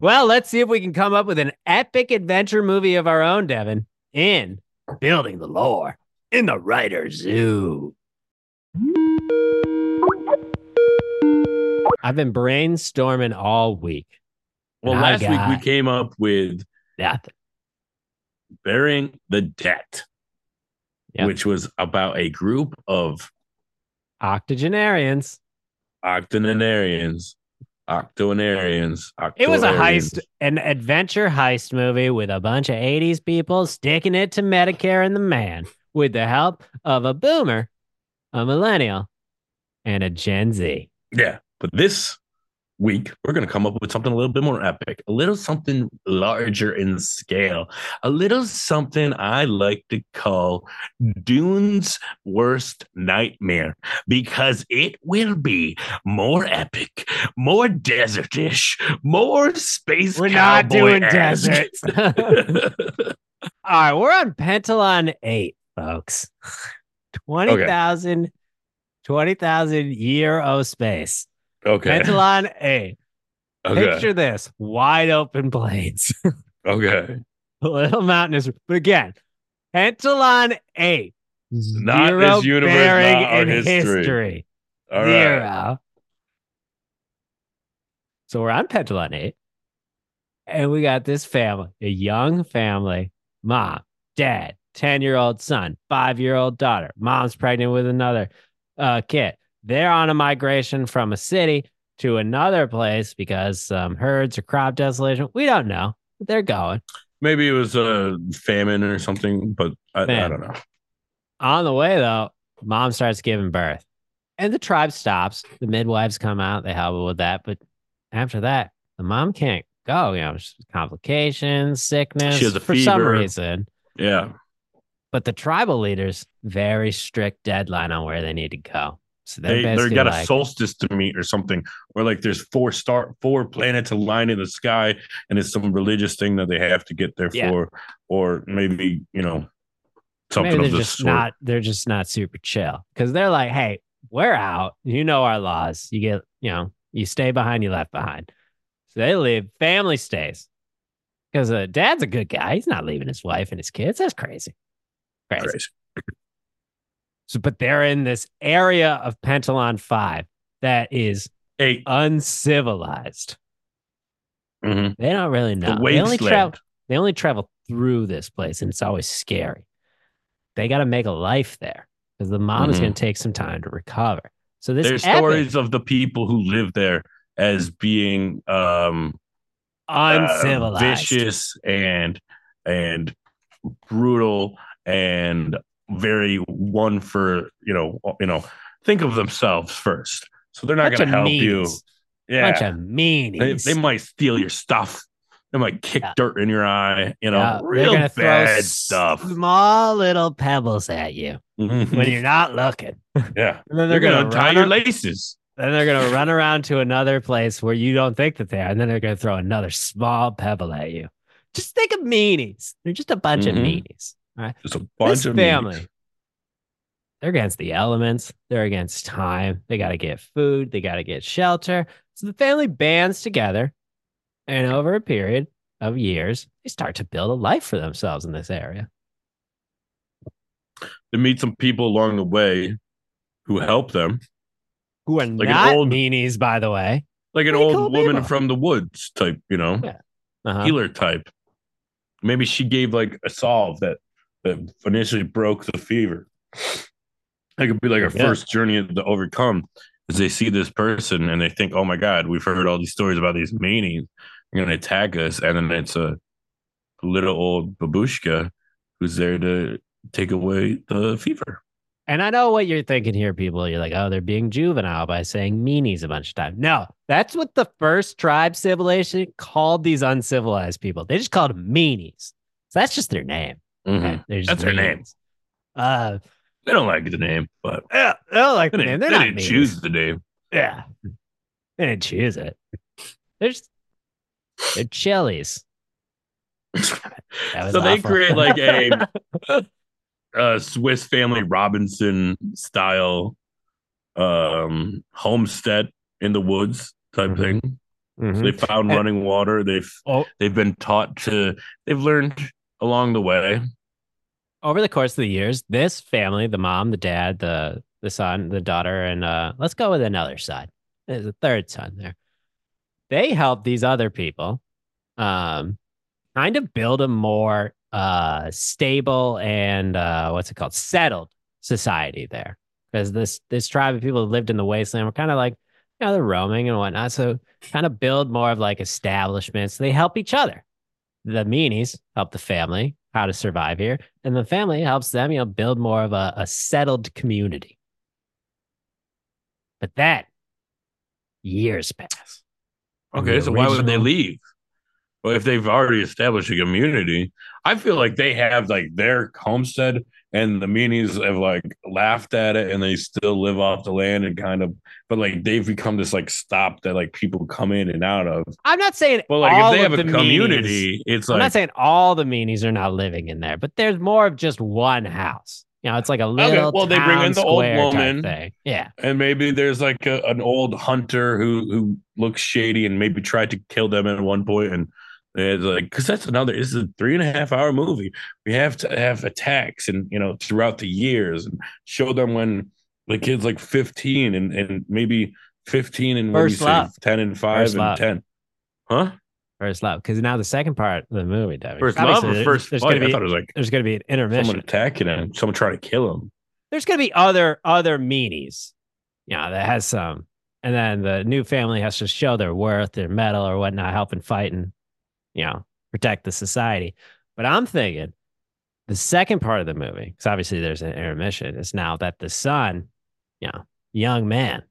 S1: Well, let's see if we can come up with an epic adventure movie of our own, Devin, in building the lore in the writer's zoo. I've been brainstorming all week.
S2: well, last week we came up with
S1: Nothing.
S2: Bearing the Debt,
S1: Yep.
S2: which was about a group of
S1: Octogenarians.
S2: octogenarians, octogenarians.
S1: It was a heist, an adventure heist movie with a bunch of 80s people sticking it to Medicare and the man with the help of a boomer, a millennial, and a Gen Z.
S2: Yeah, but this week we're going to come up with something a little bit more epic, a little something larger in scale, a little something I like to call Dune's worst nightmare because it will be more epic, more desertish, more space.
S1: We're not doing deserts. [laughs] [laughs] All right, we're on Pentalon 8, folks. 20,000 20,000 year of space.
S2: okay.
S1: Pentalon 8.
S2: Okay.
S1: Picture this wide open plains. [laughs]
S2: Okay.
S1: a little mountainous. But again, Pentalon 8.
S2: Not
S1: Zero
S2: this universe,
S1: bearing
S2: not
S1: in
S2: history.
S1: history.
S2: All right.
S1: Zero. So we're on Pentalon 8. And we got this family, a young family, mom, dad, 10 year old son, five year old daughter. Mom's pregnant with another uh, kid. They're on a migration from a city to another place because some herds or crop desolation. We don't know. But they're going.
S2: maybe it was a famine or something, but I, I don't know.
S1: On the way though, mom starts giving birth, and the tribe stops. The midwives come out, they help with that, but after that, the mom can't go. You know, complications, sickness
S2: She has a
S1: for some reason.
S2: Yeah,
S1: But the tribal leaders very strict deadline on where they need to go. So they're
S2: they they got
S1: like,
S2: a solstice to meet or something, where like there's four star four planets aligned in the sky, and it's some religious thing that they have to get there
S1: Yeah.
S2: for, or maybe you know something
S1: maybe
S2: of
S1: they're
S2: this
S1: just
S2: sort.
S1: not they're just not super chill because they're like, hey, we're out. You know our laws. You get, you know, you stay behind, you left behind. So they leave. Family stays because uh, dad's a good guy. He's not leaving his wife and his kids. That's crazy. Crazy.
S2: Crazy.
S1: So, but they're in this area of Pentalon Five that is
S2: Eight.
S1: uncivilized.
S2: Mhm.
S1: They don't really know.
S2: The
S1: They only travel. They only travel through this place, and it's always scary. They got to make a life there because the mom is
S2: Mhm.
S1: going to take some time to recover. So this
S2: There's
S1: epic,
S2: stories of the people who live there as being um uh,
S1: uncivilized.
S2: vicious and and brutal and very one for you know you know think of themselves first so they're not going to
S1: of
S2: help you yeah
S1: bunch of meanies.
S2: they, they might steal your stuff they might kick
S1: Yeah.
S2: dirt in your eye you know
S1: Yeah,
S2: real
S1: throw
S2: bad stuff
S1: Small little pebbles at you when
S2: Mhm.
S1: you're not looking.
S2: yeah [laughs]
S1: And then
S2: they're
S1: they're,
S2: going to tie your laces
S1: Then they're gonna run around to another place where you don't think that they are, and then they're gonna throw another small pebble at you. Just think of meanies. They're just a bunch of
S2: Mhm.
S1: meanies. All right.
S2: just a bunch
S1: this
S2: of
S1: family.
S2: meanies.
S1: They're against the elements. They're against time. They got to get food. They got to get shelter. So the family bands together, and over a period of years, they start to build a life for themselves in this area.
S2: They meet some people along the way who help them
S1: Who are
S2: Like an
S1: not
S2: old-
S1: meanies, by the way.
S2: like an old
S1: cool
S2: woman
S1: people.
S2: from the woods type you know
S1: Yeah. Uh-huh.
S2: healer type. Maybe she gave like a solve that that initially broke the fever. That could be like a
S1: Yeah.
S2: first journey to overcome. Is they see this person and they think, "Oh my God, we've heard all these stories about these meanies. They're going to attack us," and then it's a little old babushka who's there to take away the fever.
S1: And I know what you're thinking here, people. You're like, oh, they're being juvenile by saying meanies a bunch of times. No, that's what the first tribe civilization called these uncivilized people. They just called them meanies. So that's just their name.
S2: Mhm.
S1: Okay? They're just
S2: That's their name.
S1: Uh,
S2: They don't like the name, but
S1: yeah, they don't like
S2: they
S1: the name. They're
S2: they
S1: not
S2: didn't
S1: meanies.
S2: choose the name.
S1: Yeah, they didn't choose it. They're just they're chilies. That was
S2: so they create like a [laughs] uh, Swiss Family Robinson style um, homestead in the woods type
S1: Mhm.
S2: thing.
S1: Mhm.
S2: So they found running water. They've
S1: Oh,
S2: they've been taught to. They've learned along the way.
S1: over the course of the years, this family, the mom, the dad, the the son, the daughter, and uh, let's go with another son. There's a third son there. They help these other people um, kind of build a more uh, stable and uh, what's it called? Settled society there. Because this this tribe of people who lived in the wasteland were kind of like, you know, they're roaming and whatnot. So kind of build more of like establishments. They help each other. The meanies help the family how to survive here, and the family helps them, you know, build more of a, a settled community. But that years pass.
S2: Okay,
S1: the
S2: so why would they leave? Well, if they've already established a community, I feel like they have like their homestead, and the meanies have like laughed at it, and they still live off the land and kind of, but like they've become this like stop that like people come in and out of.
S1: I'm not saying
S2: Well, like
S1: all
S2: if they have a
S1: the meanies-
S2: community, it's
S1: I'm not saying all the meanies are not living in there, but there's more of just one house. You know, it's like a little
S2: well, they bring in the old woman.
S1: thing. Yeah,
S2: and maybe there's like a, an old hunter who who looks shady and maybe tried to kill them at one point and it's like because that's another this is a three and a half hour movie we have to have attacks and you know throughout the years and show them when the kid's like 15 and and maybe 15 and what do you
S1: First
S2: say,
S1: love.
S2: 10 and 5
S1: First
S2: and
S1: love.
S2: 10 huh
S1: first love. Because now the second part of the movie, Devin,
S2: first love
S1: obviously
S2: or first
S1: There's
S2: fight?
S1: gonna
S2: i thought it was like
S1: there's gonna be an intermission.
S2: someone attacking him someone trying to kill him
S1: there's gonna be other other meanies, you know, that has some, and then the new family has to show their worth, their medal or whatnot, helping fight and you know protect the society. But I'm thinking the second part of the movie, because obviously there's an intermission, is now that the son, you know, young man,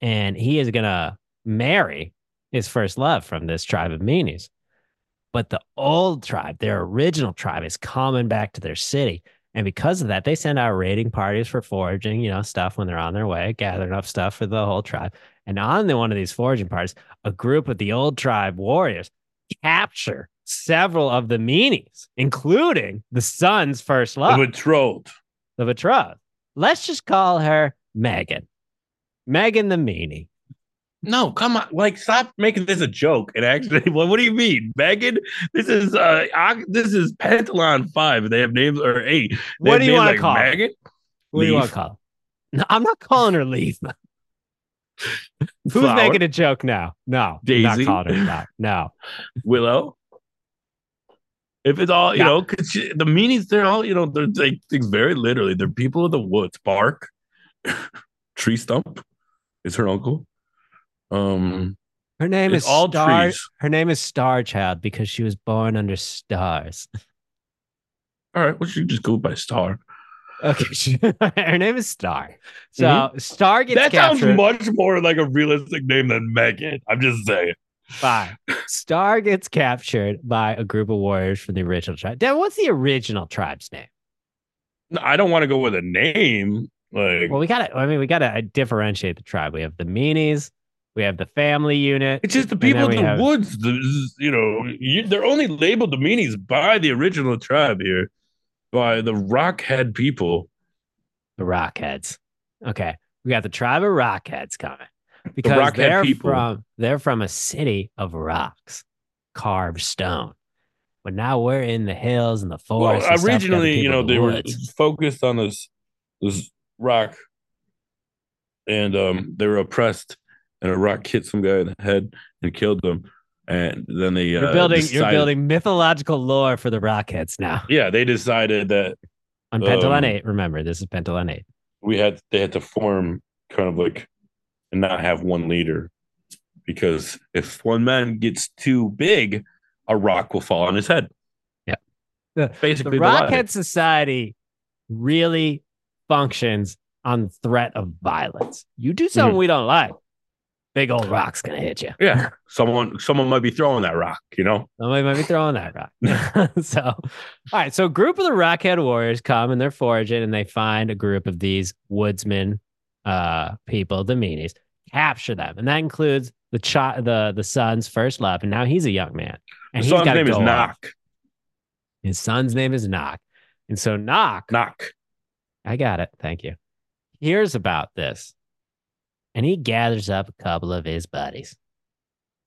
S1: and he is gonna marry his first love from this tribe of meanies. But the old tribe, their original tribe, is coming back to their city. And because of that, they send out raiding parties for foraging, you know, stuff when they're on their way, gathering up stuff for the whole tribe. And on the, one of these foraging parties, a group of the old tribe warriors capture several of the meanies, including the son's first love.
S2: The betrothed.
S1: the betrothed. Let's just call her Megan. Megan the meanie.
S2: No, come on. Like, stop making this a joke. And actually, [laughs] what, what do you mean, Megan? This is uh, this is Pentalon Five. They have names or eight. They
S1: What do you want to
S2: like
S1: call?
S2: Megan?
S1: What do you want to call her? No, I'm not calling her Leaf. [laughs] Who's
S2: Flower?
S1: making a joke now? No, I'm not
S2: Daisy?
S1: calling that. No. [laughs]
S2: Willow. If it's all, you
S1: Yeah.
S2: know, because the meanings, they're all, you know, they're like things very literally. They're people of the woods. Bark, [laughs] tree stump is her uncle. Um,
S1: Her name is
S2: all
S1: Star.
S2: trees.
S1: Her name is Star Child because she was born under stars.
S2: all right, well, you just go by Star.
S1: Okay, [laughs] her name is Star. So Star gets
S2: Mm-hmm. that sounds much more like a realistic name than Megan. I'm just saying.
S1: Fine. Star gets captured by a group of warriors from the original tribe. Devin, what's the original tribe's name?
S2: No, I don't want to go with a name. Like,
S1: Well, we gotta. I mean, we gotta differentiate the tribe. We have the meanies. We have the family unit.
S2: it's just the people in the
S1: have-
S2: woods. the- you know, you, they're only labeled the meanies by the original tribe here, by the Rockhead people.
S1: The Rockheads. Okay. We got the tribe of Rockheads coming because
S2: Rockhead
S1: they're
S2: people.
S1: from they're from a city of rocks, carved stone. But now we're in the hills and the
S2: Well,
S1: forests. stuff,
S2: originally, you know,
S1: the
S2: they were focused on this this rock, and um, they were oppressed, and a rock hit some guy in the head and killed them, and then they
S1: You're
S2: uh,
S1: building you're building mythological lore for the Rockheads now.
S2: Yeah, they decided that
S1: On Pentalon
S2: Um,
S1: 8, remember, this is Pentalon 8.
S2: we had they had to form kind of like and not have one leader because if one man gets too big, a rock will fall on his head.
S1: Yeah. The-
S2: basically
S1: The
S2: the.
S1: Rockhead Society really functions on threat of violence. You do something
S2: Mm-hmm.
S1: we don't like, big old rock's gonna hit you.
S2: Yeah, [laughs] someone someone might be throwing that rock. You know,
S1: Somebody might be throwing that rock. [laughs] [laughs] so, all right. So, a group of the Rockhead Warriors come and they're foraging and they find a group of these woodsmen uh, people, the meanies, capture them. And that includes the child, the, the son's first love. And now he's a young man. And he's
S2: son's name is
S1: go off.
S2: Knock.
S1: His son's name is Knock. And so, Knock,
S2: Knock.
S1: I got it. Thank you. Hears about this and he gathers up a couple of his buddies.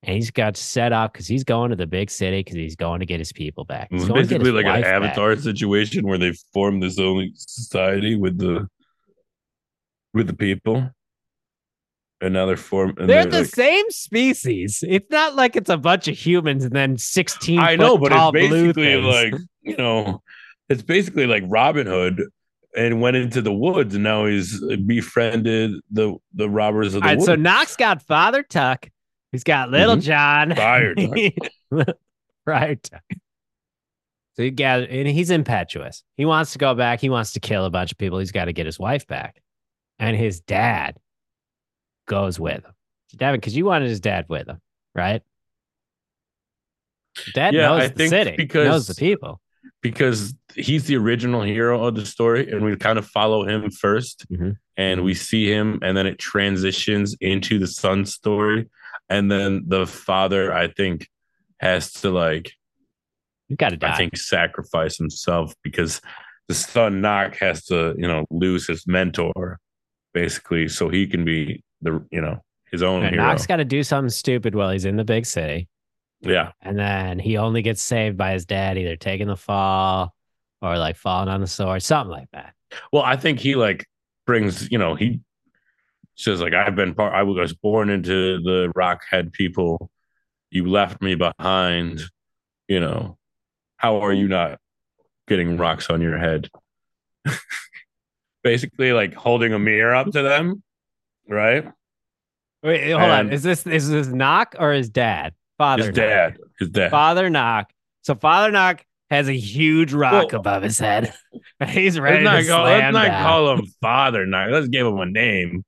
S1: And he's got set up because he's going to the big city because he's going to get his people back. He's
S2: It's
S1: going to get
S2: basically like an
S1: wife back.
S2: Avatar situation where they form this only society with the with the people, and now they're form. And
S1: They're
S2: they're
S1: the
S2: like-
S1: same species. It's not like it's a bunch of humans and then 16
S2: I know, but it's
S1: blue
S2: basically
S1: things.
S2: like you know, it's basically like Robin Hood, and went into the woods, and now he's befriended the the robbers of the
S1: All right,
S2: woods.
S1: so Knox got Father Tuck. He's got Little
S2: Mhm.
S1: John.
S2: Friar [laughs] Tuck.
S1: So he gathered, and he's impetuous. He wants to go back. He wants to kill a bunch of people. He's got to get his wife back. And his dad goes with him. Devin, because you wanted his dad with him, right? Dad
S2: Yeah,
S1: knows
S2: I
S1: the city,
S2: because-
S1: knows the people.
S2: Because he's the original hero of the story, and we kind of follow him 1st
S1: Mhm.
S2: and we see him, and then it transitions into the son story, and then the father, I think, has to like
S1: You got to die.
S2: I think sacrifice himself because the son Knock has to, you know, lose his mentor basically so he can be the, you know, his own
S1: And
S2: hero.
S1: Knox got to do something stupid while he's in the big city.
S2: Yeah.
S1: And then he only gets saved by his dad, either taking the fall or like falling on the sword, something like that.
S2: Well, I think he like brings, you know, he says like I've been part I was born into the Rockhead people. You left me behind, you know. How are you not getting rocks on your head? [laughs] Basically like holding a mirror up to them, right?
S1: Wait, hold on. Is this is this Knock or his dad? Father
S2: His dad. His dad.
S1: Knock. Father Knock So Father Knock has a huge rock
S2: Well-
S1: above his head. [laughs] He's ready
S2: let's
S1: to
S2: not, call, let's not call him [laughs] Father Knock. Let's give him a name,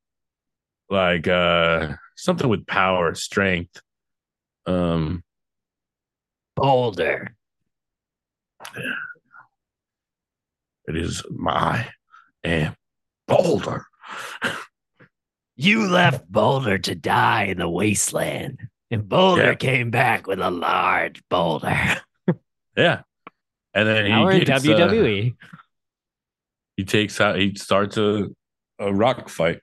S2: like uh something with power, strength. Um,
S1: Boulder.
S2: it is my and Boulder. [laughs]
S1: You left Boulder to die in the wasteland, and Boulder
S2: Yeah.
S1: came back with a large boulder. [laughs]
S2: Yeah, and then
S1: Now
S2: he gets, uh,
S1: WWE.
S2: he takes out. He starts a a rock fight.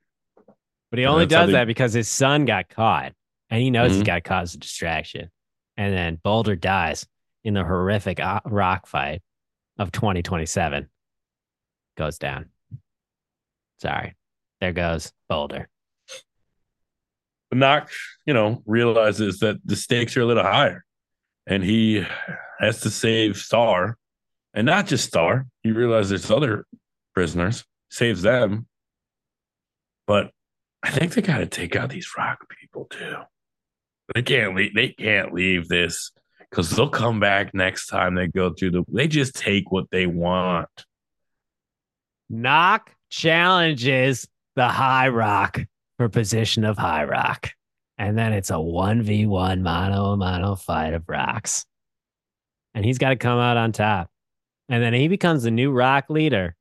S1: But he only does
S2: they-
S1: that because his son got caught and he knows he's
S2: Mhm.
S1: got to cause a distraction. And then Boulder dies in the horrific uh, rock fight of 2027. Goes down. Sorry. There goes Boulder.
S2: But Knock, you know, realizes that the stakes are a little higher, and he has to save Star, and not just Star. He realizes there's other prisoners, saves them, but I think they got to take out these rock people too. They can't leave. They can't leave this because they'll come back next time they go through the. They just take what they want.
S1: Knock challenges the High Rock for position of High Rock. And then it's a 1v1 mono a mano fight of rocks. And he's got to come out on top. And then he becomes the new rock leader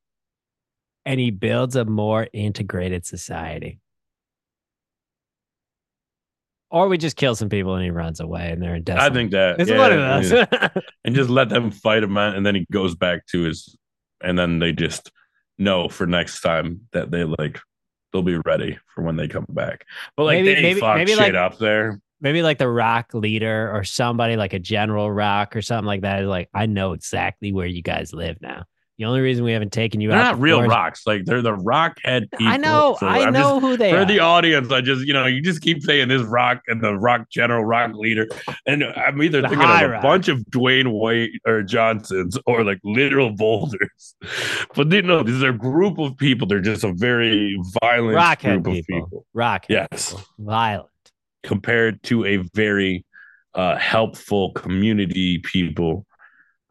S1: and he builds a more integrated society. Or we just kill some people and he runs away and they're in death.
S2: I think that
S1: it's
S2: yeah,
S1: one of
S2: yeah.
S1: those. [laughs]
S2: and just let them fight him out, and then he goes back to his, and then they just know for next time that they like they'll be ready for when they come back. But like
S1: Maybe-
S2: they
S1: maybe- maybe,
S2: shit
S1: like-
S2: up there.
S1: maybe like the rock leader or somebody like a general rock or something like that is like, I know exactly where you guys live now. The only reason we haven't taken you
S2: They're
S1: out
S2: not real
S1: is-
S2: rocks. Like they're the rock head people.
S1: I know,
S2: So
S1: I
S2: I'm
S1: know who
S2: Just,
S1: they
S2: for
S1: are.
S2: the audience, I just you know you just keep saying this rock and the rock general rock leader, and I'm either
S1: The
S2: thinking
S1: high
S2: of a
S1: rock.
S2: bunch of Dwayne White or Johnsons or like literal boulders, [laughs] but they, no, these are a group of people. They're just a very violent
S1: Rockhead
S2: group of
S1: people.
S2: people.
S1: rock.
S2: Yes.
S1: Violent.
S2: compared to a very uh, helpful community people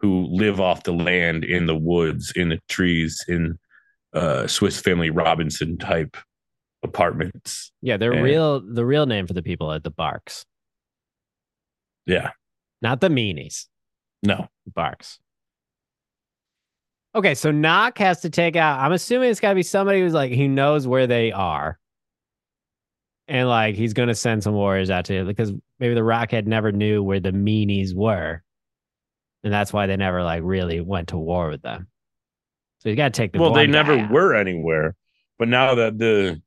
S2: who live off the land in the woods in the trees in uh, swiss family robinson type apartments
S1: Yeah, they're
S2: And-
S1: real. The real name for the people are the Barks,
S2: yeah
S1: not the meanies.
S2: no
S1: Barks. Okay, so Knock has to take out. I'm assuming it's got to be somebody who's like who knows where they are, and like he's gonna send some warriors out to because maybe the Rockhead never knew where the meanies were, and that's why they never like really went to war with them. So you got to take the
S2: well they never
S1: out.
S2: were anywhere but now that the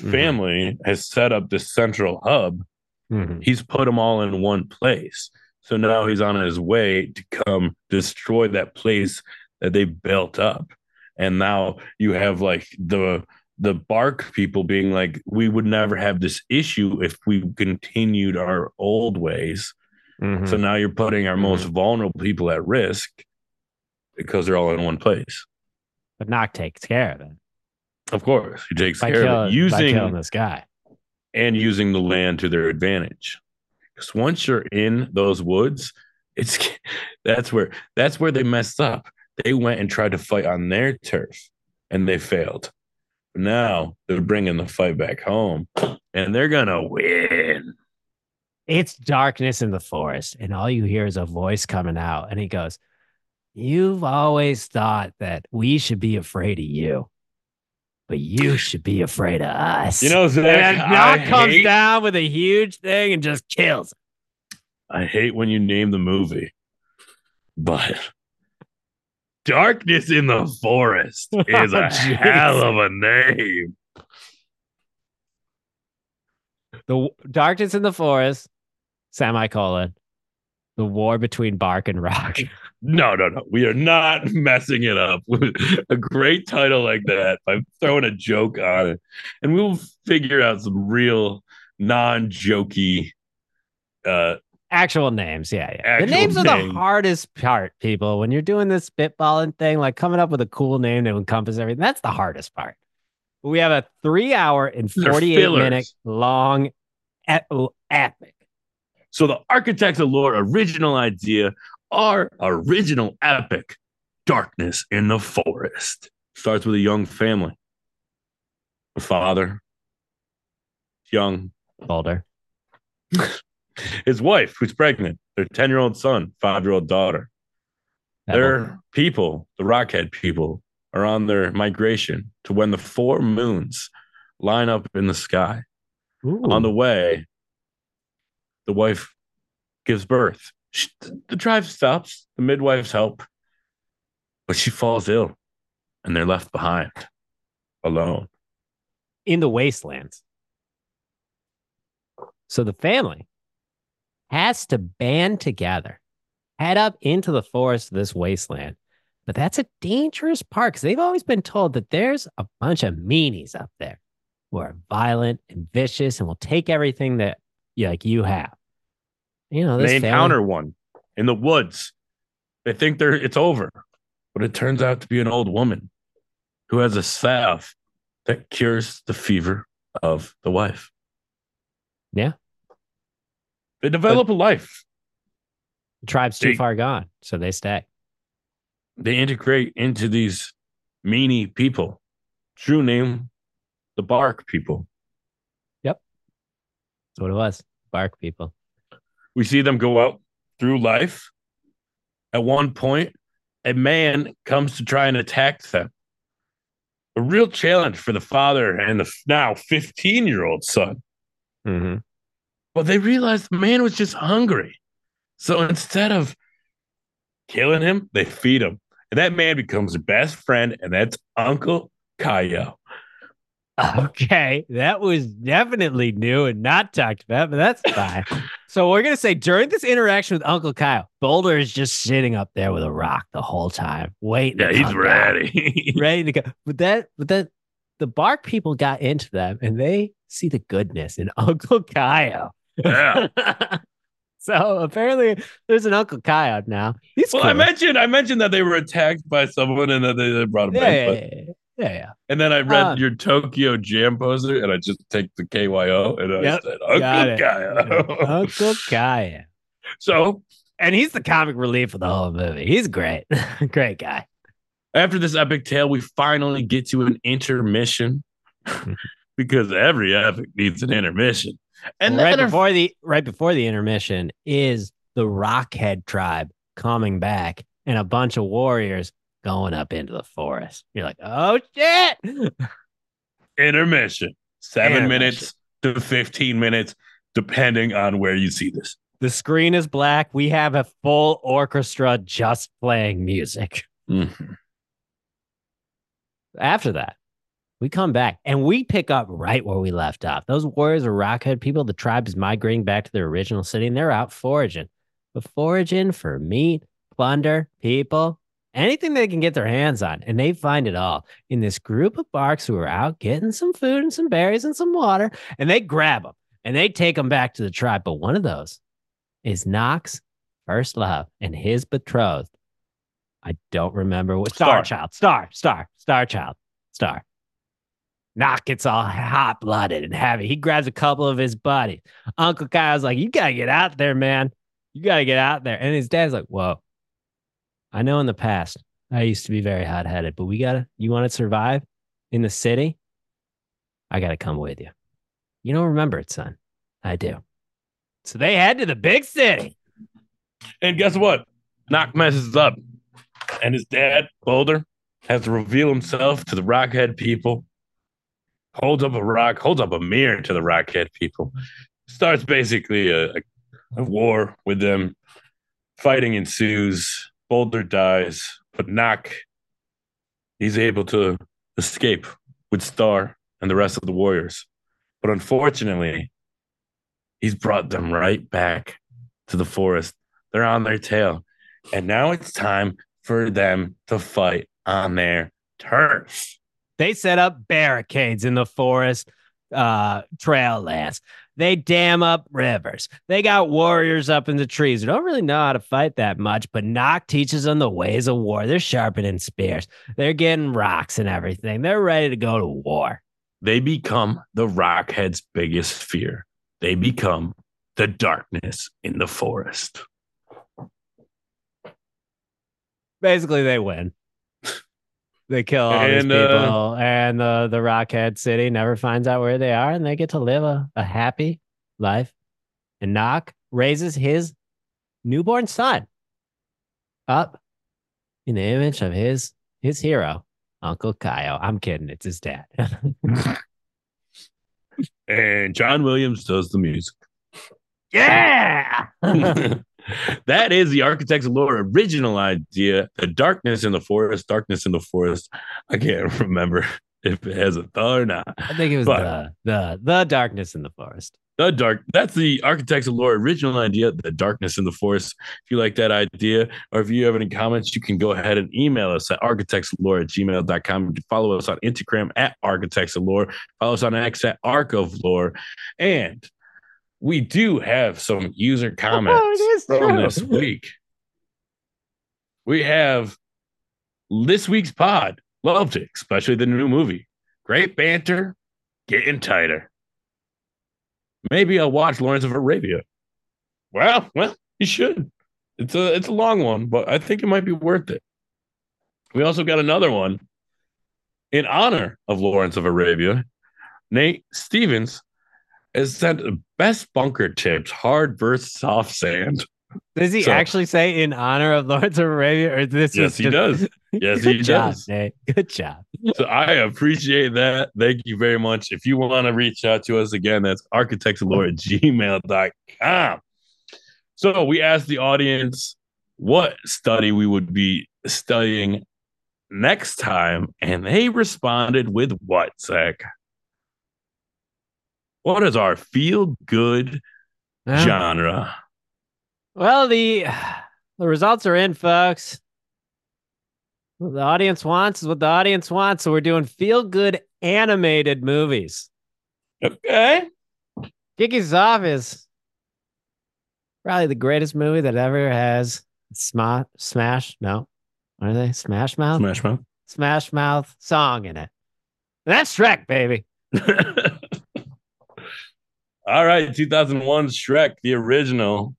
S1: Mhm.
S2: family has set up this central hub
S1: Mhm.
S2: he's put them all in one place. So now he's on his way to come destroy that place that they built up. And now you have like the the bark people being like, we would never have this issue if we continued our old ways.
S1: Mhm.
S2: So now you're putting our most vulnerable people at risk because they're all in one place.
S1: but Knock takes care of it
S2: Of course, he takes
S1: by,
S2: care
S1: kill,
S2: of it using
S1: killing this guy.
S2: and using the land to their advantage. Because once you're in those woods, it's [laughs] that's where that's where they messed up. They went and tried to fight on their turf, and they failed. Now they're bringing the fight back home, and they're gonna win.
S1: It's darkness in the forest, and all you hear is a voice coming out, and he goes, You've always thought that we should be afraid of you, but you [sighs] should be afraid of us.
S2: You know,
S1: and
S2: Zach,
S1: Knock
S2: I
S1: comes
S2: hate,
S1: down with a huge thing and just kills.
S2: I hate when you name the movie, but Darkness in the Forest [laughs] oh, is
S1: Oh,
S2: a
S1: jeez.
S2: hell of a name.
S1: The w- darkness in the forest, semicolon, the war between bark and rock. [laughs]
S2: No, no, no. We are not [laughs] messing it up with [laughs] a great title like that by throwing a joke on it. And we'll figure out some real non jokey. Uh,
S1: Actual names, yeah, yeah.
S2: Actual
S1: the names are the hardest part, people. When you're doing this spitballing thing, like coming up with a cool name to encompass everything, that's the hardest part. We have a three hour and 48 minute long epic.
S2: So, the Architects of Lore original idea our original epic, Darkness in the Forest. Starts with a young family. A father, young,
S1: Older. [laughs]
S2: his wife, who's pregnant, their 10 year old son, five year old daughter. Their people, the Rockhead people, are on their migration to when the four moons line up in the sky.
S1: Ooh.
S2: On the way, the wife gives birth. She, the drive stops, the midwives help, but she falls ill and they're left behind alone.
S1: in the wastelands. So the family has to band together, head up into the forest of this wasteland. But that's a dangerous part because they've always been told that there's a bunch of meanies up there who are violent and vicious and will take everything that like you have. You know, this
S2: they
S1: family-
S2: encounter one in the woods. They think they're it's over, but it turns out to be an old woman who has a salve that cures the fever of the wife.
S1: Yeah.
S2: They develop a life.
S1: the tribe's too
S2: They-
S1: far gone, so they stay.
S2: They integrate into these meanie people. True name, the bark people. Yep.
S1: That's what it was. Bark people.
S2: We see them go out through life. At one point, a man comes to try and attack them. A real challenge for the father and the now 15 year old son.
S1: Mm-hmm.
S2: But they realized the man was just hungry. So instead of killing him, they feed him. And that man becomes their best friend, and that's Uncle Kayo. [laughs]
S1: Okay, that was definitely new and not talked about, but that's [laughs] fine. So we're gonna say during this interaction with Uncle Kyle, Boulder is just sitting up there with a rock the whole time, waiting.
S2: Yeah, he's ready. [laughs]
S1: ready to go. But that, but that, the bark people got into them, and they see the goodness in [laughs] Uncle Kyle.
S2: yeah. [laughs]
S1: so apparently, there's an Uncle Kyle now. He's
S2: Well, I mentioned I mentioned that they were attacked by someone and that they, they brought him
S1: yeah,
S2: back.
S1: yeah, yeah, yeah, yeah, yeah.
S2: And then I read
S1: Ah.
S2: your Tokyo Jam poster, and I just take the KYO, and I
S1: Yep,
S2: said
S1: got [laughs]
S2: Uncle
S1: it.
S2: Kayo.
S1: Uncle Kyle.
S2: so
S1: And he's the comic relief for the whole movie. He's great. [laughs] great guy.
S2: after this epic tale, we finally get to an intermission [laughs] because every epic needs an intermission. And
S1: right
S2: then our-
S1: before the right before the intermission is the Rockhead tribe coming back and a bunch of warriors going up into the forest. You're like, oh shit. [laughs]
S2: intermission, seven
S1: Intermission.
S2: minutes to 15 minutes, depending on where you see this.
S1: The screen is black. We have a full orchestra just playing music.
S2: Mhm.
S1: After that, we come back and we pick up right where we left off. Those warriors are Rockhead people. The tribe is migrating back to their original city and they're out foraging. But foraging for meat, plunder, people, anything they can get their hands on. And they find it all in this group of barks who are out getting some food and some berries and some water. And they grab them and they take them back to the tribe. But one of those is Knox, first love, and his betrothed. I don't remember what Star,
S2: Star.
S1: Child, Star, Star, Star Child, Star. Knock gets all hot blooded and heavy. He grabs a couple of his buddies. Uncle Kyle's like, You gotta get out there, man. You gotta get out there. And his dad's like, Whoa. I know in the past I used to be very hot headed, but we gotta, you wanna survive in the city? I gotta come with you. You don't remember it, son. I do. So they head to the big city.
S2: And guess what? Knock messes up. And his dad, Boulder, has to reveal himself to the Rockhead people. Holds up a rock, holds up a mirror to the Rockhead people. Starts basically a, a, a war with them. Fighting ensues. Boulder dies, but Knock, he's able to escape with Star and the rest of the warriors. But unfortunately, he's brought them right back to the forest. They're on their tail. And now it's time for them to fight on their turf.
S1: They set up barricades in the forest uh, trail lands. They dam up rivers. They got warriors up in the trees who don't really know how to fight that much, but Nock teaches them the ways of war. They're sharpening spears. They're getting rocks and everything. They're ready to go to war.
S2: They become the Rockhead's biggest fear. They become the darkness in the forest.
S1: basically they win. They kill all these
S2: And,
S1: people,
S2: uh,
S1: and the the Rockhead City never finds out where they are, and they get to live a, a happy life. And Knock raises his newborn son up in the image of his his hero, Uncle Kyle. I'm kidding, it's his dad. [laughs]
S2: And John Williams does the music.
S1: yeah. [laughs] [laughs]
S2: that is the Architects of Lore original idea. The darkness in the forest, darkness in the forest. I can't [laughs] remember if it has a the or not.
S1: I think it was
S2: But-
S1: the the the darkness in the forest.
S2: The dark. That's the Architects of Lore original idea. The darkness in the forest. If you like that idea, or if you have any comments, you can go ahead and email us at architectsoflore at gmail.com. You can follow us on Instagram at Architects of Lore. Follow us on X at Arc of Lore. And we do have some user [laughs] oh, comments
S1: Oh, it is
S2: from
S1: true.
S2: this week. We have this week's pod. Loved it, especially the new movie. Great banter, getting tighter. Maybe I'll watch Lawrence of Arabia. Well, well, you should. It's a it's a long one, but I think it might be worth it. We also got another one in honor of Lawrence of Arabia. Nate Stevens has sent best bunker tips, hard versus soft sand.
S1: Does he
S2: So-
S1: actually say in honor of Lawrence of Arabia, or this
S2: Yes,
S1: is
S2: he
S1: just-
S2: does. Yes, [laughs] he
S1: job,
S2: does.
S1: Nate. Good job.
S2: So I appreciate that. Thank you very much. If you want to reach out to us again, that's architectsalore at gmail.com. So we asked the audience what study we would be studying next time, and they responded with what, Zach? What is our feel good
S1: Well,
S2: genre?
S1: Well, the the results are in, folks. What the audience wants is what the audience wants. So we're doing feel good animated movies.
S2: Okay.
S1: Kicking off is probably the greatest movie that ever has sma- smash. No, what are they? Smash Mouth.
S2: Smash Mouth.
S1: Smash Mouth song in it. And that's Shrek, baby. [laughs]
S2: All right, 2001 Shrek, the original.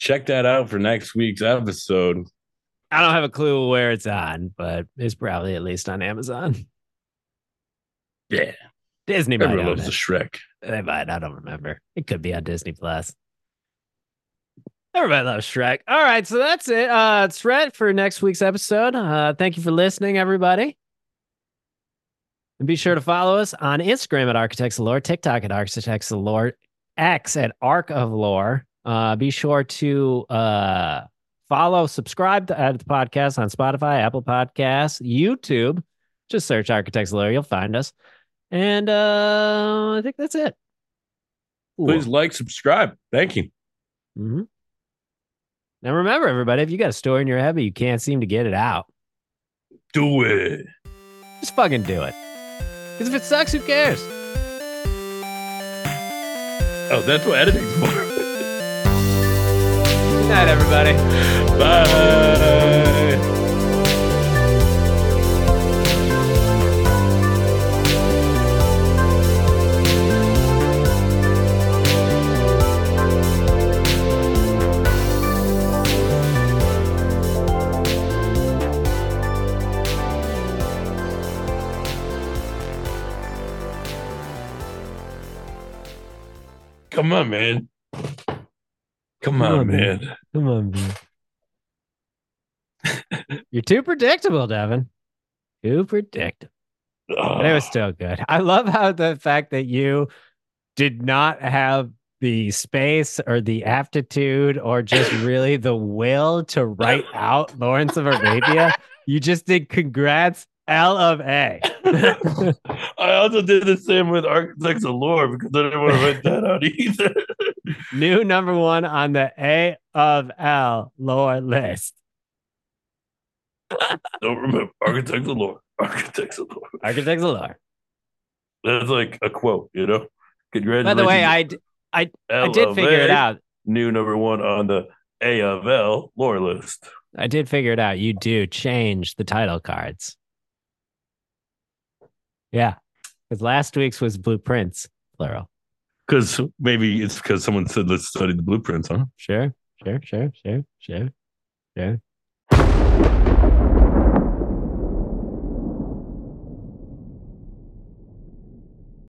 S2: Check that out for next week's episode.
S1: I don't have a clue where it's on, but it's probably at least on Amazon.
S2: Yeah,
S1: Disney might
S2: everyone loves the. Shrek.
S1: They might. I don't remember. It could be on Disney Plus. Everybody loves Shrek. All right, so that's it. Uh, it's Shrek for next week's episode. Uh, thank you for listening, everybody. And be sure to follow us on Instagram at Architects of Lore, TikTok at Architects of Lore, X at Arc of Lore. Uh, be sure to uh, follow, subscribe to uh, the podcast on Spotify, Apple Podcasts, YouTube. Just search Architects of Lore, you'll find us. And uh, I think that's it.
S2: Please like, subscribe. Thank you.
S1: hmm Now remember, everybody, if you got a story in your head but you can't seem to get it out,
S2: Do it.
S1: just fucking do it. Because if it sucks, who cares?
S2: Oh, that's what editing's for.
S1: Good night, everybody. [laughs]
S2: Bye. Come on, man. Come on,
S1: on, man.
S2: man.
S1: Come on, man. You're too predictable, Devin. Too predictable. But it was still good. I love how the fact that you did not have the space or the aptitude or just really the will to write out Lawrence of Arabia. You just did congrats L of A. [laughs]
S2: I also did the same with Architects of Lore because I didn't want to write that out either. [laughs]
S1: New number one on the A of L lore list. [laughs]
S2: Don't remember Architects of Lore. Architects of Lore.
S1: Architects of lore.
S2: That's like a quote, you know. Congratulations.
S1: By the way, I, d- I did figure it out.
S2: New number one on the A of L lore list.
S1: I did figure it out. You do change the title cards. Yeah. Because last week's was blueprints, plural.
S2: Because maybe it's because someone said let's study the blueprints, huh?
S1: Sure, sure, sure, sure, sure, sure.